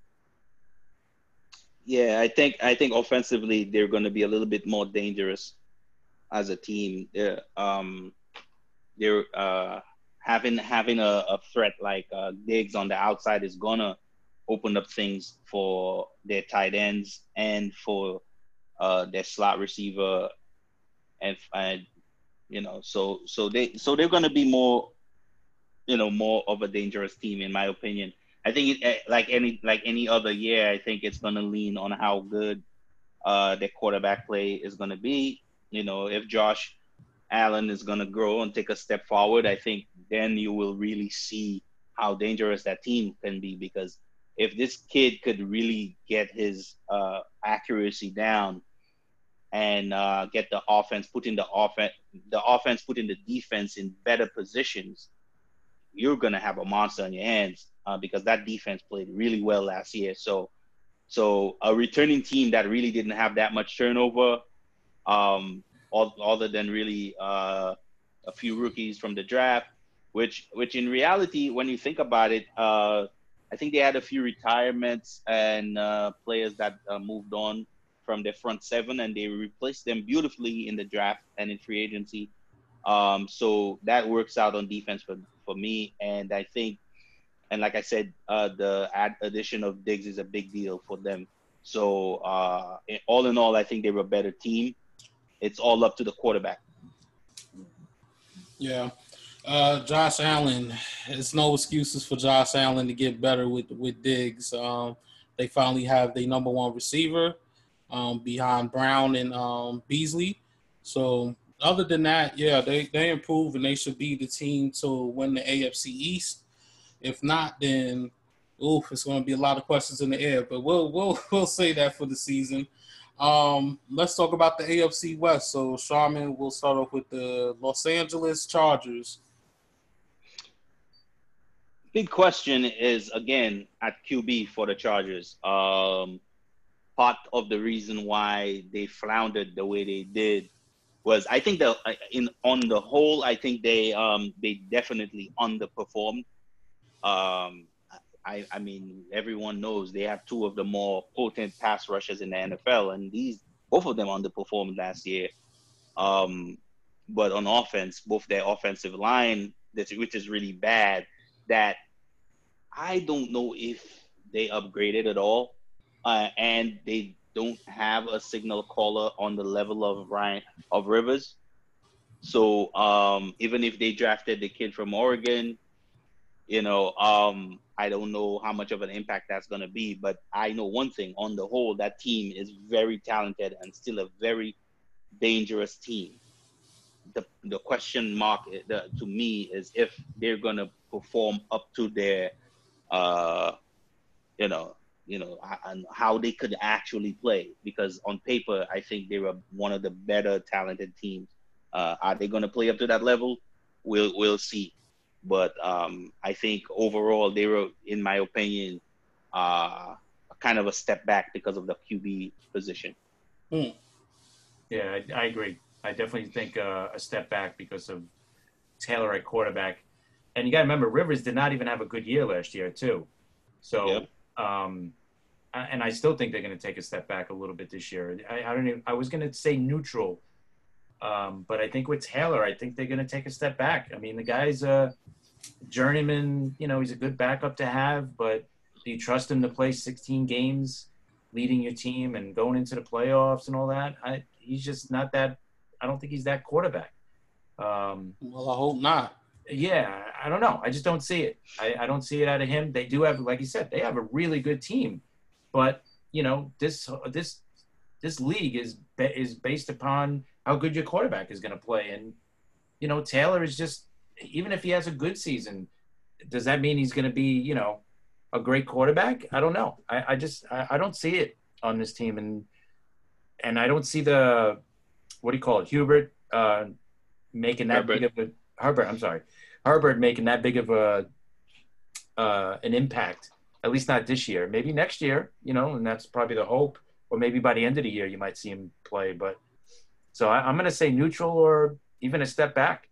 Yeah, I think I think offensively they're going to be a little bit more dangerous as a team. They're, um, they're uh, having having a, a threat like uh, Diggs on the outside is gonna open up things for their tight ends and for uh, their slot receiver, and, and you know, so so they so they're gonna be more, you know, more of a dangerous team in my opinion. I think it, eh, like any like any other year, I think it's gonna lean on how good uh, their quarterback play is gonna be. You know, if Josh Allen is going to grow and take a step forward, I think then you will really see how dangerous that team can be because if this kid could really get his uh, accuracy down and uh, get the offense put in the offense, the offense put in the defense in better positions, you're gonna have a monster on your hands uh, because that defense played really well last year. So, so a returning team that really didn't have that much turnover, um, other than really uh, a few rookies from the draft, which which in reality, when you think about it, uh, I think they had a few retirements and uh, players that uh, moved on from their front seven, and they replaced them beautifully in the draft and in free agency. Um, so that works out on defense for for me, and I think, and like I said, uh, the ad- addition of Diggs is a big deal for them. So uh, all in all, I think they were a better team. It's all up to the quarterback. Yeah. Uh, Josh Allen, it's no excuses for Josh Allen to get better with with Diggs. Um, they finally have their number one receiver um, behind Brown and um, Beasley. So other than that, yeah, they they improve and they should be the team to win the AFC East. If not, then oof, it's going to be a lot of questions in the air. But we'll we'll we'll say that for the season. Um, let's talk about the AFC West. So, Sharman, we'll start off with the Los Angeles Chargers. Big question is again at QB for the Chargers. Um, part of the reason why they floundered the way they did was I think that in on the whole, I think they um, they definitely underperformed. Um, I, I mean, everyone knows they have two of the more potent pass rushers in the NFL, and these both of them underperformed last year. Um, but on offense, both their offensive line, which is really bad, that I don't know if they upgraded at all, uh, and they don't have a signal caller on the level of Ryan of Rivers. So um, even if they drafted the kid from Oregon, you know, um, I don't know how much of an impact that's going to be, but I know one thing on the whole, that team is very talented and still a very dangerous team. The, the question mark eh, the, to me is if they're going to perform up to their, uh, you know, you know, and how they could actually play. Because on paper, I think they were one of the better talented teams. Uh, are they going to play up to that level? We'll we'll see. But um, I think overall they were, in my opinion, uh, kind of a step back because of the QB position. Hmm. Yeah, I, I, agree. I definitely think uh, a step back because of Taylor at quarterback. And you got to remember, Rivers did not even have a good year last year, too. So, yep. um, and I still think they're going to take a step back a little bit this year. I, I don't even, I was going to say neutral um, but I think with Taylor, I think they're going to take a step back. I mean, the guy's a journeyman. You know, he's a good backup to have, but do you trust him to play 16 games, leading your team and going into the playoffs and all that? I, he's just not that. I don't think he's that quarterback. Um, well, I hope not. Yeah, I don't know. I just don't see it. I, I don't see it out of him. They do have, like you said, they have a really good team, but you know, this this this league is is based upon how good your quarterback is going to play. And, you know, Taylor is just, even if he has a good season, does that mean he's going to be, you know, a great quarterback? I don't know. I, I just, I, I, don't see it on this team. And, and I don't see the, what do you call it? Hubert, uh, making that Herbert. big of a, Herbert, I'm sorry. Herbert making that big of a, uh, an impact, at least not this year. Maybe next year, you know, and that's probably the hope. Or maybe by the end of the year, you might see him play. But so I, am going to say neutral or even a step back.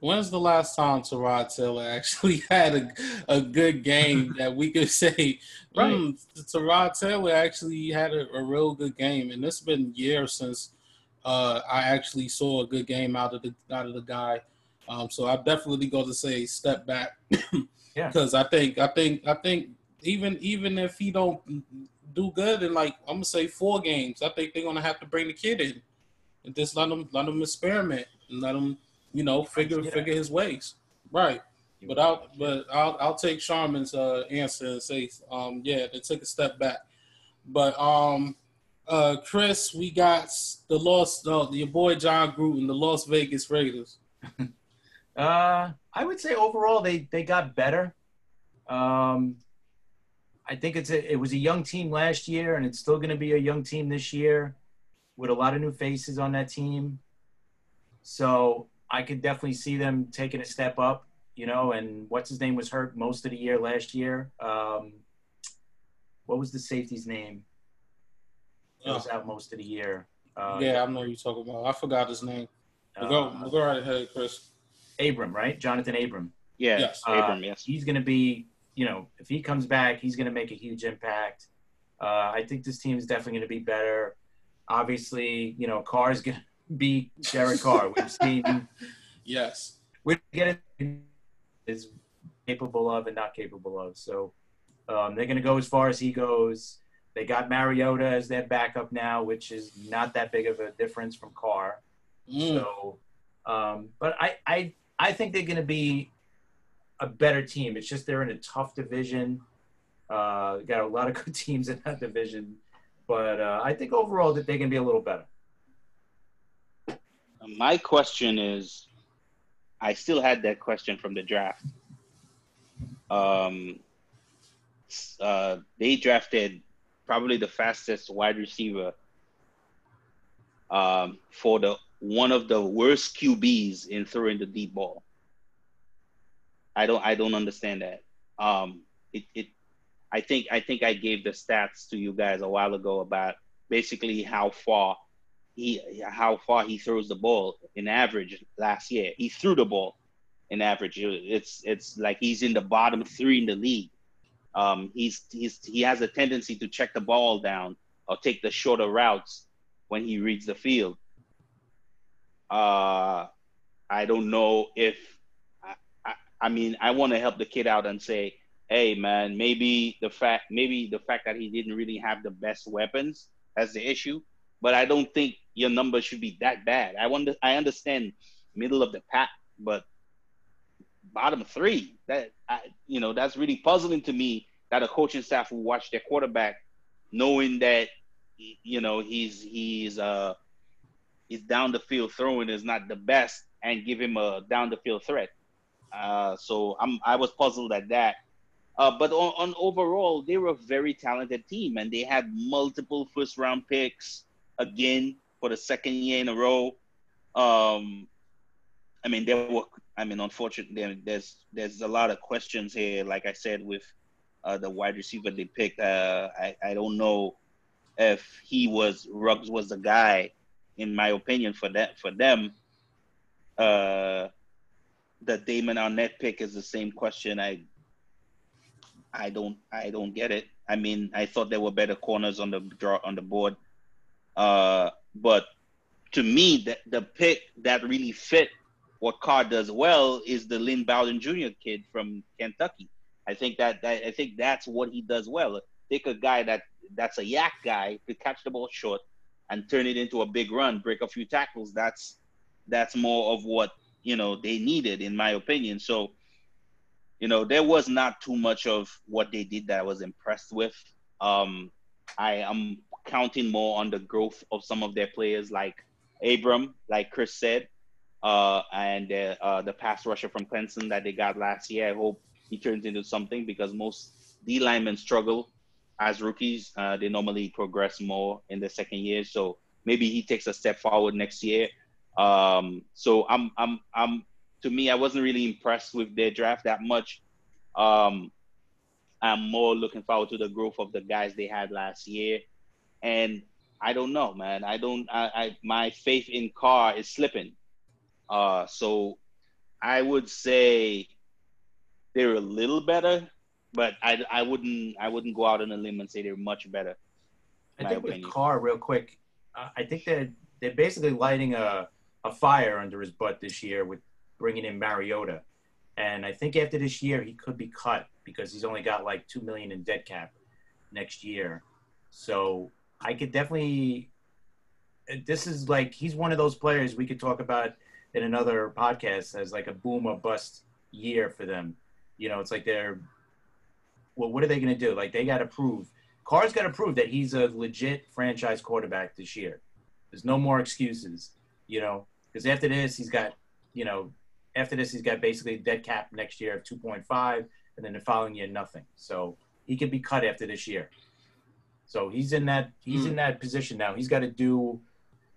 When's the last time Tyrod Taylor actually had a, a good game that we could say, right. Mm, Tyrod Taylor actually had a, a, real good game, and it's been years since uh, I actually saw a good game out of the out of the guy. Um, so I definitely go to say step back, yeah, because I think I think I think even even if he don't do good in like I'm gonna say four games. I think they're gonna have to bring the kid in and just let him let him experiment and let him you know figure yeah. figure his ways. Right. But I'll but I'll I'll take Sharman's uh, answer and say um yeah they took a step back. But um uh Chris, we got the lost uh, your boy Jon Gruden, the Las Vegas Raiders. Uh, I would say overall they they got better. Um, I think it's a, it was a young team last year, and it's still going to be a young team this year, with a lot of new faces on that team. So I could definitely see them taking a step up, you know. And what's his name was hurt most of the year last year. Um, what was the safety's name? He was out most of the year. Uh, yeah, I know you're talking about. I forgot his name. We'll go, uh, we'll go right ahead, Chris. Abram, right? Jonathan Abram. Yeah, yes. Uh, Abram, yes. He's going to be, you know, if he comes back, he's going to make a huge impact. Uh, I think this team is definitely going to be better. Obviously, you know, Carr is going to be Derek Carr. We've seen. yes. We get it is capable of and not capable of. So um, they're going to go as far as he goes. They got Mariota as their backup now, which is not that big of a difference from Carr. Mm. So, um, but I, I, I think they're going to be a better team. It's just they're in a tough division. Uh, got a lot of good teams in that division, but uh, I think overall that they can be a little better. My question is, I still had that question from the draft. Um, uh, they drafted probably the fastest wide receiver um, for the one of the worst QBs in throwing the deep ball. I don't I don't understand that. Um, it, it I think I think I gave the stats to you guys a while ago about basically how far he how far he throws the ball in average last year. He threw the ball in average. It's it's like he's in the bottom three in the league. Um, he's he's he has a tendency to check the ball down or take the shorter routes when he reads the field. Uh, I don't know if I, I, I mean I want to help the kid out and say, hey man, maybe the fact maybe the fact that he didn't really have the best weapons as the issue, but I don't think your numbers should be that bad. I wonder I understand middle of the pack, but bottom three. That I, you know, that's really puzzling to me that a coaching staff will watch their quarterback, knowing that you know he's he's uh he's down the field throwing is not the best, and give him a down the field threat. Uh, so I'm I was puzzled at that. Uh, but on, on overall, they were a very talented team, and they had multiple first round picks again for the second year in a row. Um, I mean, there were I mean, unfortunately, there's there's a lot of questions here. Like I said, with uh, the wide receiver they picked, uh, I I don't know if he was Ruggs was the guy, in my opinion, for that for them. Uh, the Damon Arnette pick is the same question. I I don't I don't get it. I mean, I thought there were better corners on the draw on the board, uh, but to me, the the pick that really fit what Carr does well is the Lynn Bowden Jr. kid from Kentucky. I think that, that I think that's what he does well. Take a guy that that's a YAC guy to catch the ball short and turn it into a big run, break a few tackles. That's that's more of what you know they needed, in my opinion. So, you know, there was not too much of what they did that I was impressed with. Um, I am counting more on the growth of some of their players, like Abram, like Chris said uh, and uh, uh, the pass rusher from Clemson that they got last year. I hope he turns into something because most D linemen struggle as rookies. Uh, they normally progress more in the second year, so maybe he takes a step forward next year. Um, so I'm, I'm, I'm. To me, I wasn't really impressed with their draft that much. Um, I'm more looking forward to the growth of the guys they had last year, and I don't know, man. I don't. I, I my faith in Carr is slipping. Uh, so I would say they're a little better, but I, I wouldn't I wouldn't go out on a limb and say they're much better. I think opinion. with Carr, real quick, uh, I think they're they're basically lighting a a fire under his butt this year with bringing in Mariota, and I think after this year he could be cut because he's only got like two million in dead cap next year. So I could definitely. This is like he's one of those players we could talk about in another podcast as like a boom or bust year for them. You know, it's like they're well, what are they going to do? Like they got to prove. Carr's got to prove that he's a legit franchise quarterback this year. There's no more excuses, you know, because after this he's got, you know, after this, he's got basically a dead cap next year of 2.5, and then the following year nothing. So he could be cut after this year. So he's in that he's mm. in that position now. He's got to do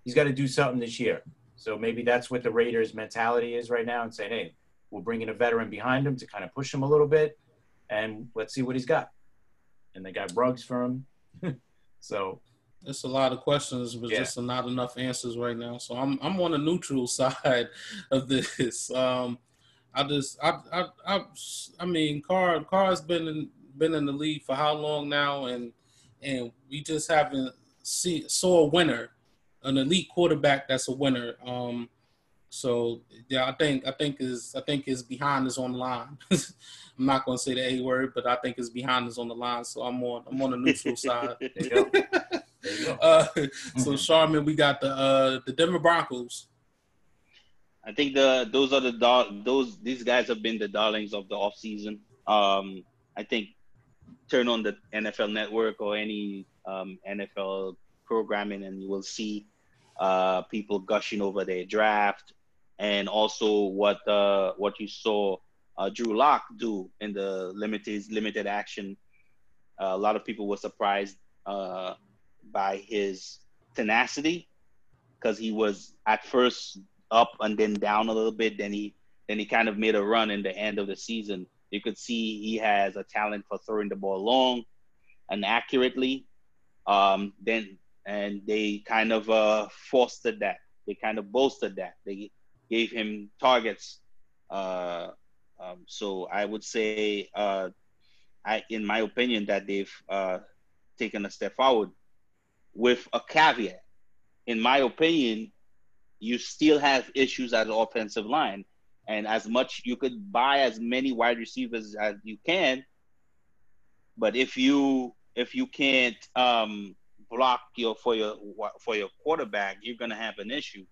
he's got to do something this year. So maybe that's what the Raiders' mentality is right now, and saying, hey, we'll bring in a veteran behind him to kind of push him a little bit, and let's see what he's got. And they got Ruggs for him. so it's a lot of questions, but yeah. just not enough answers right now. So I'm I'm on the neutral side of this. Um, I just I I I, I mean Carr Carr's been in been in the league for how long now, and and we just haven't see saw a winner, an elite quarterback that's a winner. Um, so yeah, I think I think is I think is behind us on the line. I'm not going to say the A word, but I think it's behind us on the line. So I'm on I'm on the neutral side. there you go. There you go. Uh, so mm-hmm. Sharman, we got the uh, the Denver Broncos. I think the those are the those these guys have been the darlings of the off season. Um, I think turn on the NFL Network or any um, NFL programming, and you will see uh, people gushing over their draft, and also what uh, what you saw uh, Drew Lock do in the limited limited action. Uh, a lot of people were surprised uh, by his tenacity because he was at first up and then down a little bit. Then he then he kind of made a run in the end of the season. You could see he has a talent for throwing the ball long and accurately. Um, then and they kind of uh, fostered that. They kind of bolstered that. They gave him targets uh, um, so I would say, uh, I, in my opinion, that they've uh, taken a step forward with a caveat. In my opinion, you still have issues at the offensive line. And as much you could buy as many wide receivers as you can, but if you if you can't um, block your for your for your quarterback, you're gonna have an issue.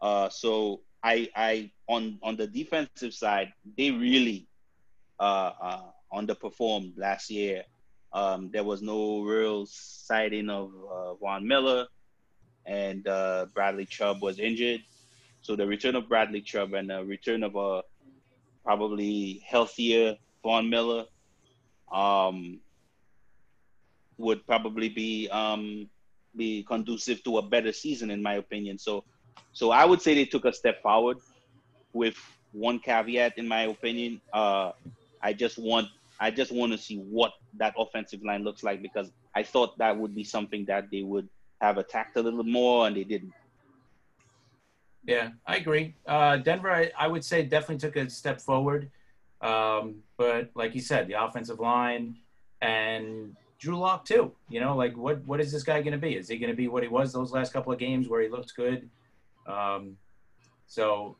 Uh, so I I on on the defensive side, they really uh, uh, underperformed last year. Um, there was no real sighting of uh, Von Miller, and uh, Bradley Chubb was injured. So the return of Bradley Chubb and the return of a probably healthier Von Miller um, would probably be um, be conducive to a better season, in my opinion. So so I would say they took a step forward with one caveat, in my opinion. Uh, I just want I just want to see what that offensive line looks like because I thought that would be something that they would have attacked a little more, and they didn't. Yeah, I agree. Uh, Denver, I, I, would say, definitely took a step forward. Um, but like you said, the offensive line and Drew Lock too. You know, like what what is this guy going to be? Is he going to be what he was those last couple of games where he looked good? Um, so,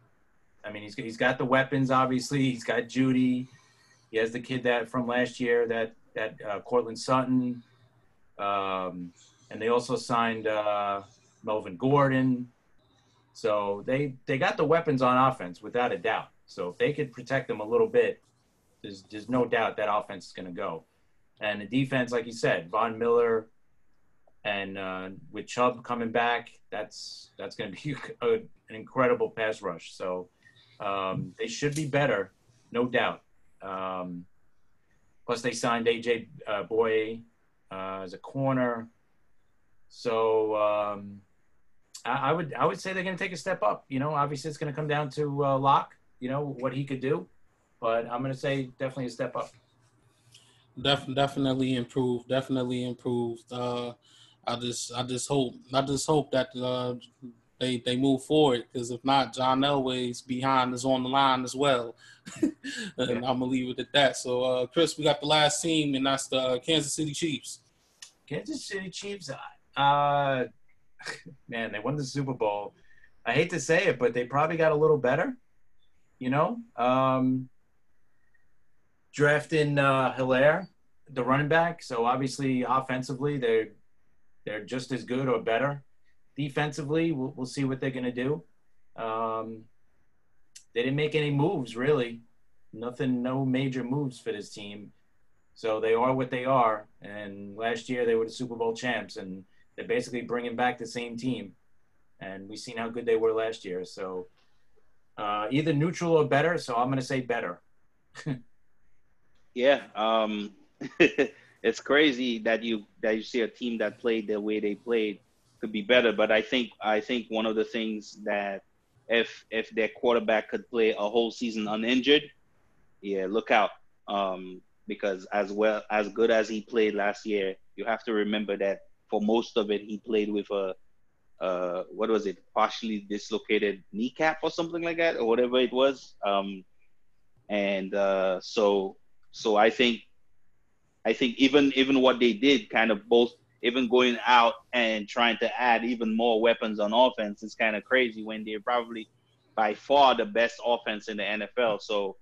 I mean, he's he's got the weapons. Obviously, he's got Jeudy. He has the kid that from last year that that uh, Courtland Sutton, um, and they also signed uh, Melvin Gordon. So they they got the weapons on offense without a doubt. So if they could protect them a little bit, there's there's no doubt that offense is going to go. And the defense, like you said, Von Miller, and uh, with Chubb coming back, that's that's going to be a, an incredible pass rush. So um, they should be better, no doubt. Um, plus, they signed AJ uh, Bouye uh, as a corner. So um, I, I, would I would say they're going to take a step up. You know, obviously it's going to come down to uh, Lock. You know what he could do, but I'm going to say definitely a step up. Def- definitely improved. Definitely improved. Uh, I just I just hope I just hope that uh, they they move forward because if not, John Elway's behind is on the line as well, and yeah. I'm gonna leave it at that. So, uh, Chris, we got the last team, and that's the Kansas City Chiefs. Kansas City Chiefs, uh, man, they won the Super Bowl. I hate to say it, but they probably got a little better. You know, um, drafting uh, Helaire, the running back. So obviously, offensively, they're they're just as good or better. Defensively, we'll, we'll see what they're going to do. Um, they didn't make any moves, really. Nothing, no major moves for this team. So they are what they are. And last year they were the Super Bowl champs, and they're basically bringing back the same team. And we've seen how good they were last year. So Uh, either neutral or better. So I'm going to say better. yeah. Um, it's crazy that you that you see a team that played the way they played could be better. But I think I think one of the things that if if their quarterback could play a whole season uninjured, yeah, look out. Um, because as well as good as he played last year, you have to remember that for most of it he played with a uh, what was it, partially dislocated kneecap or something like that, or whatever it was. Um, and uh, so, so I think, I think even even what they did, kind of both, even going out and trying to add even more weapons on offense is kind of crazy when they're probably by far the best offense in the NFL. So,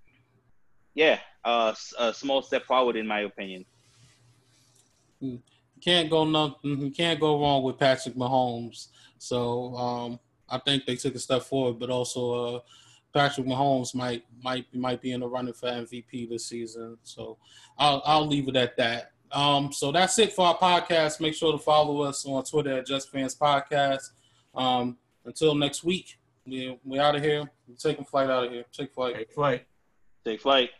yeah, uh, a small step forward in my opinion. Hmm. Can't go nothing. You can't go wrong with Patrick Mahomes. So um, I think they took a step forward, but also uh, Patrick Mahomes might might might be in the running for MVP this season. So I'll I'll leave it at that. Um, so that's it for our podcast. Make sure to follow us on Twitter at Just Fans Podcast. Um, until next week, we we out of here. We're taking flight out of here. Take flight. Take flight. Take flight.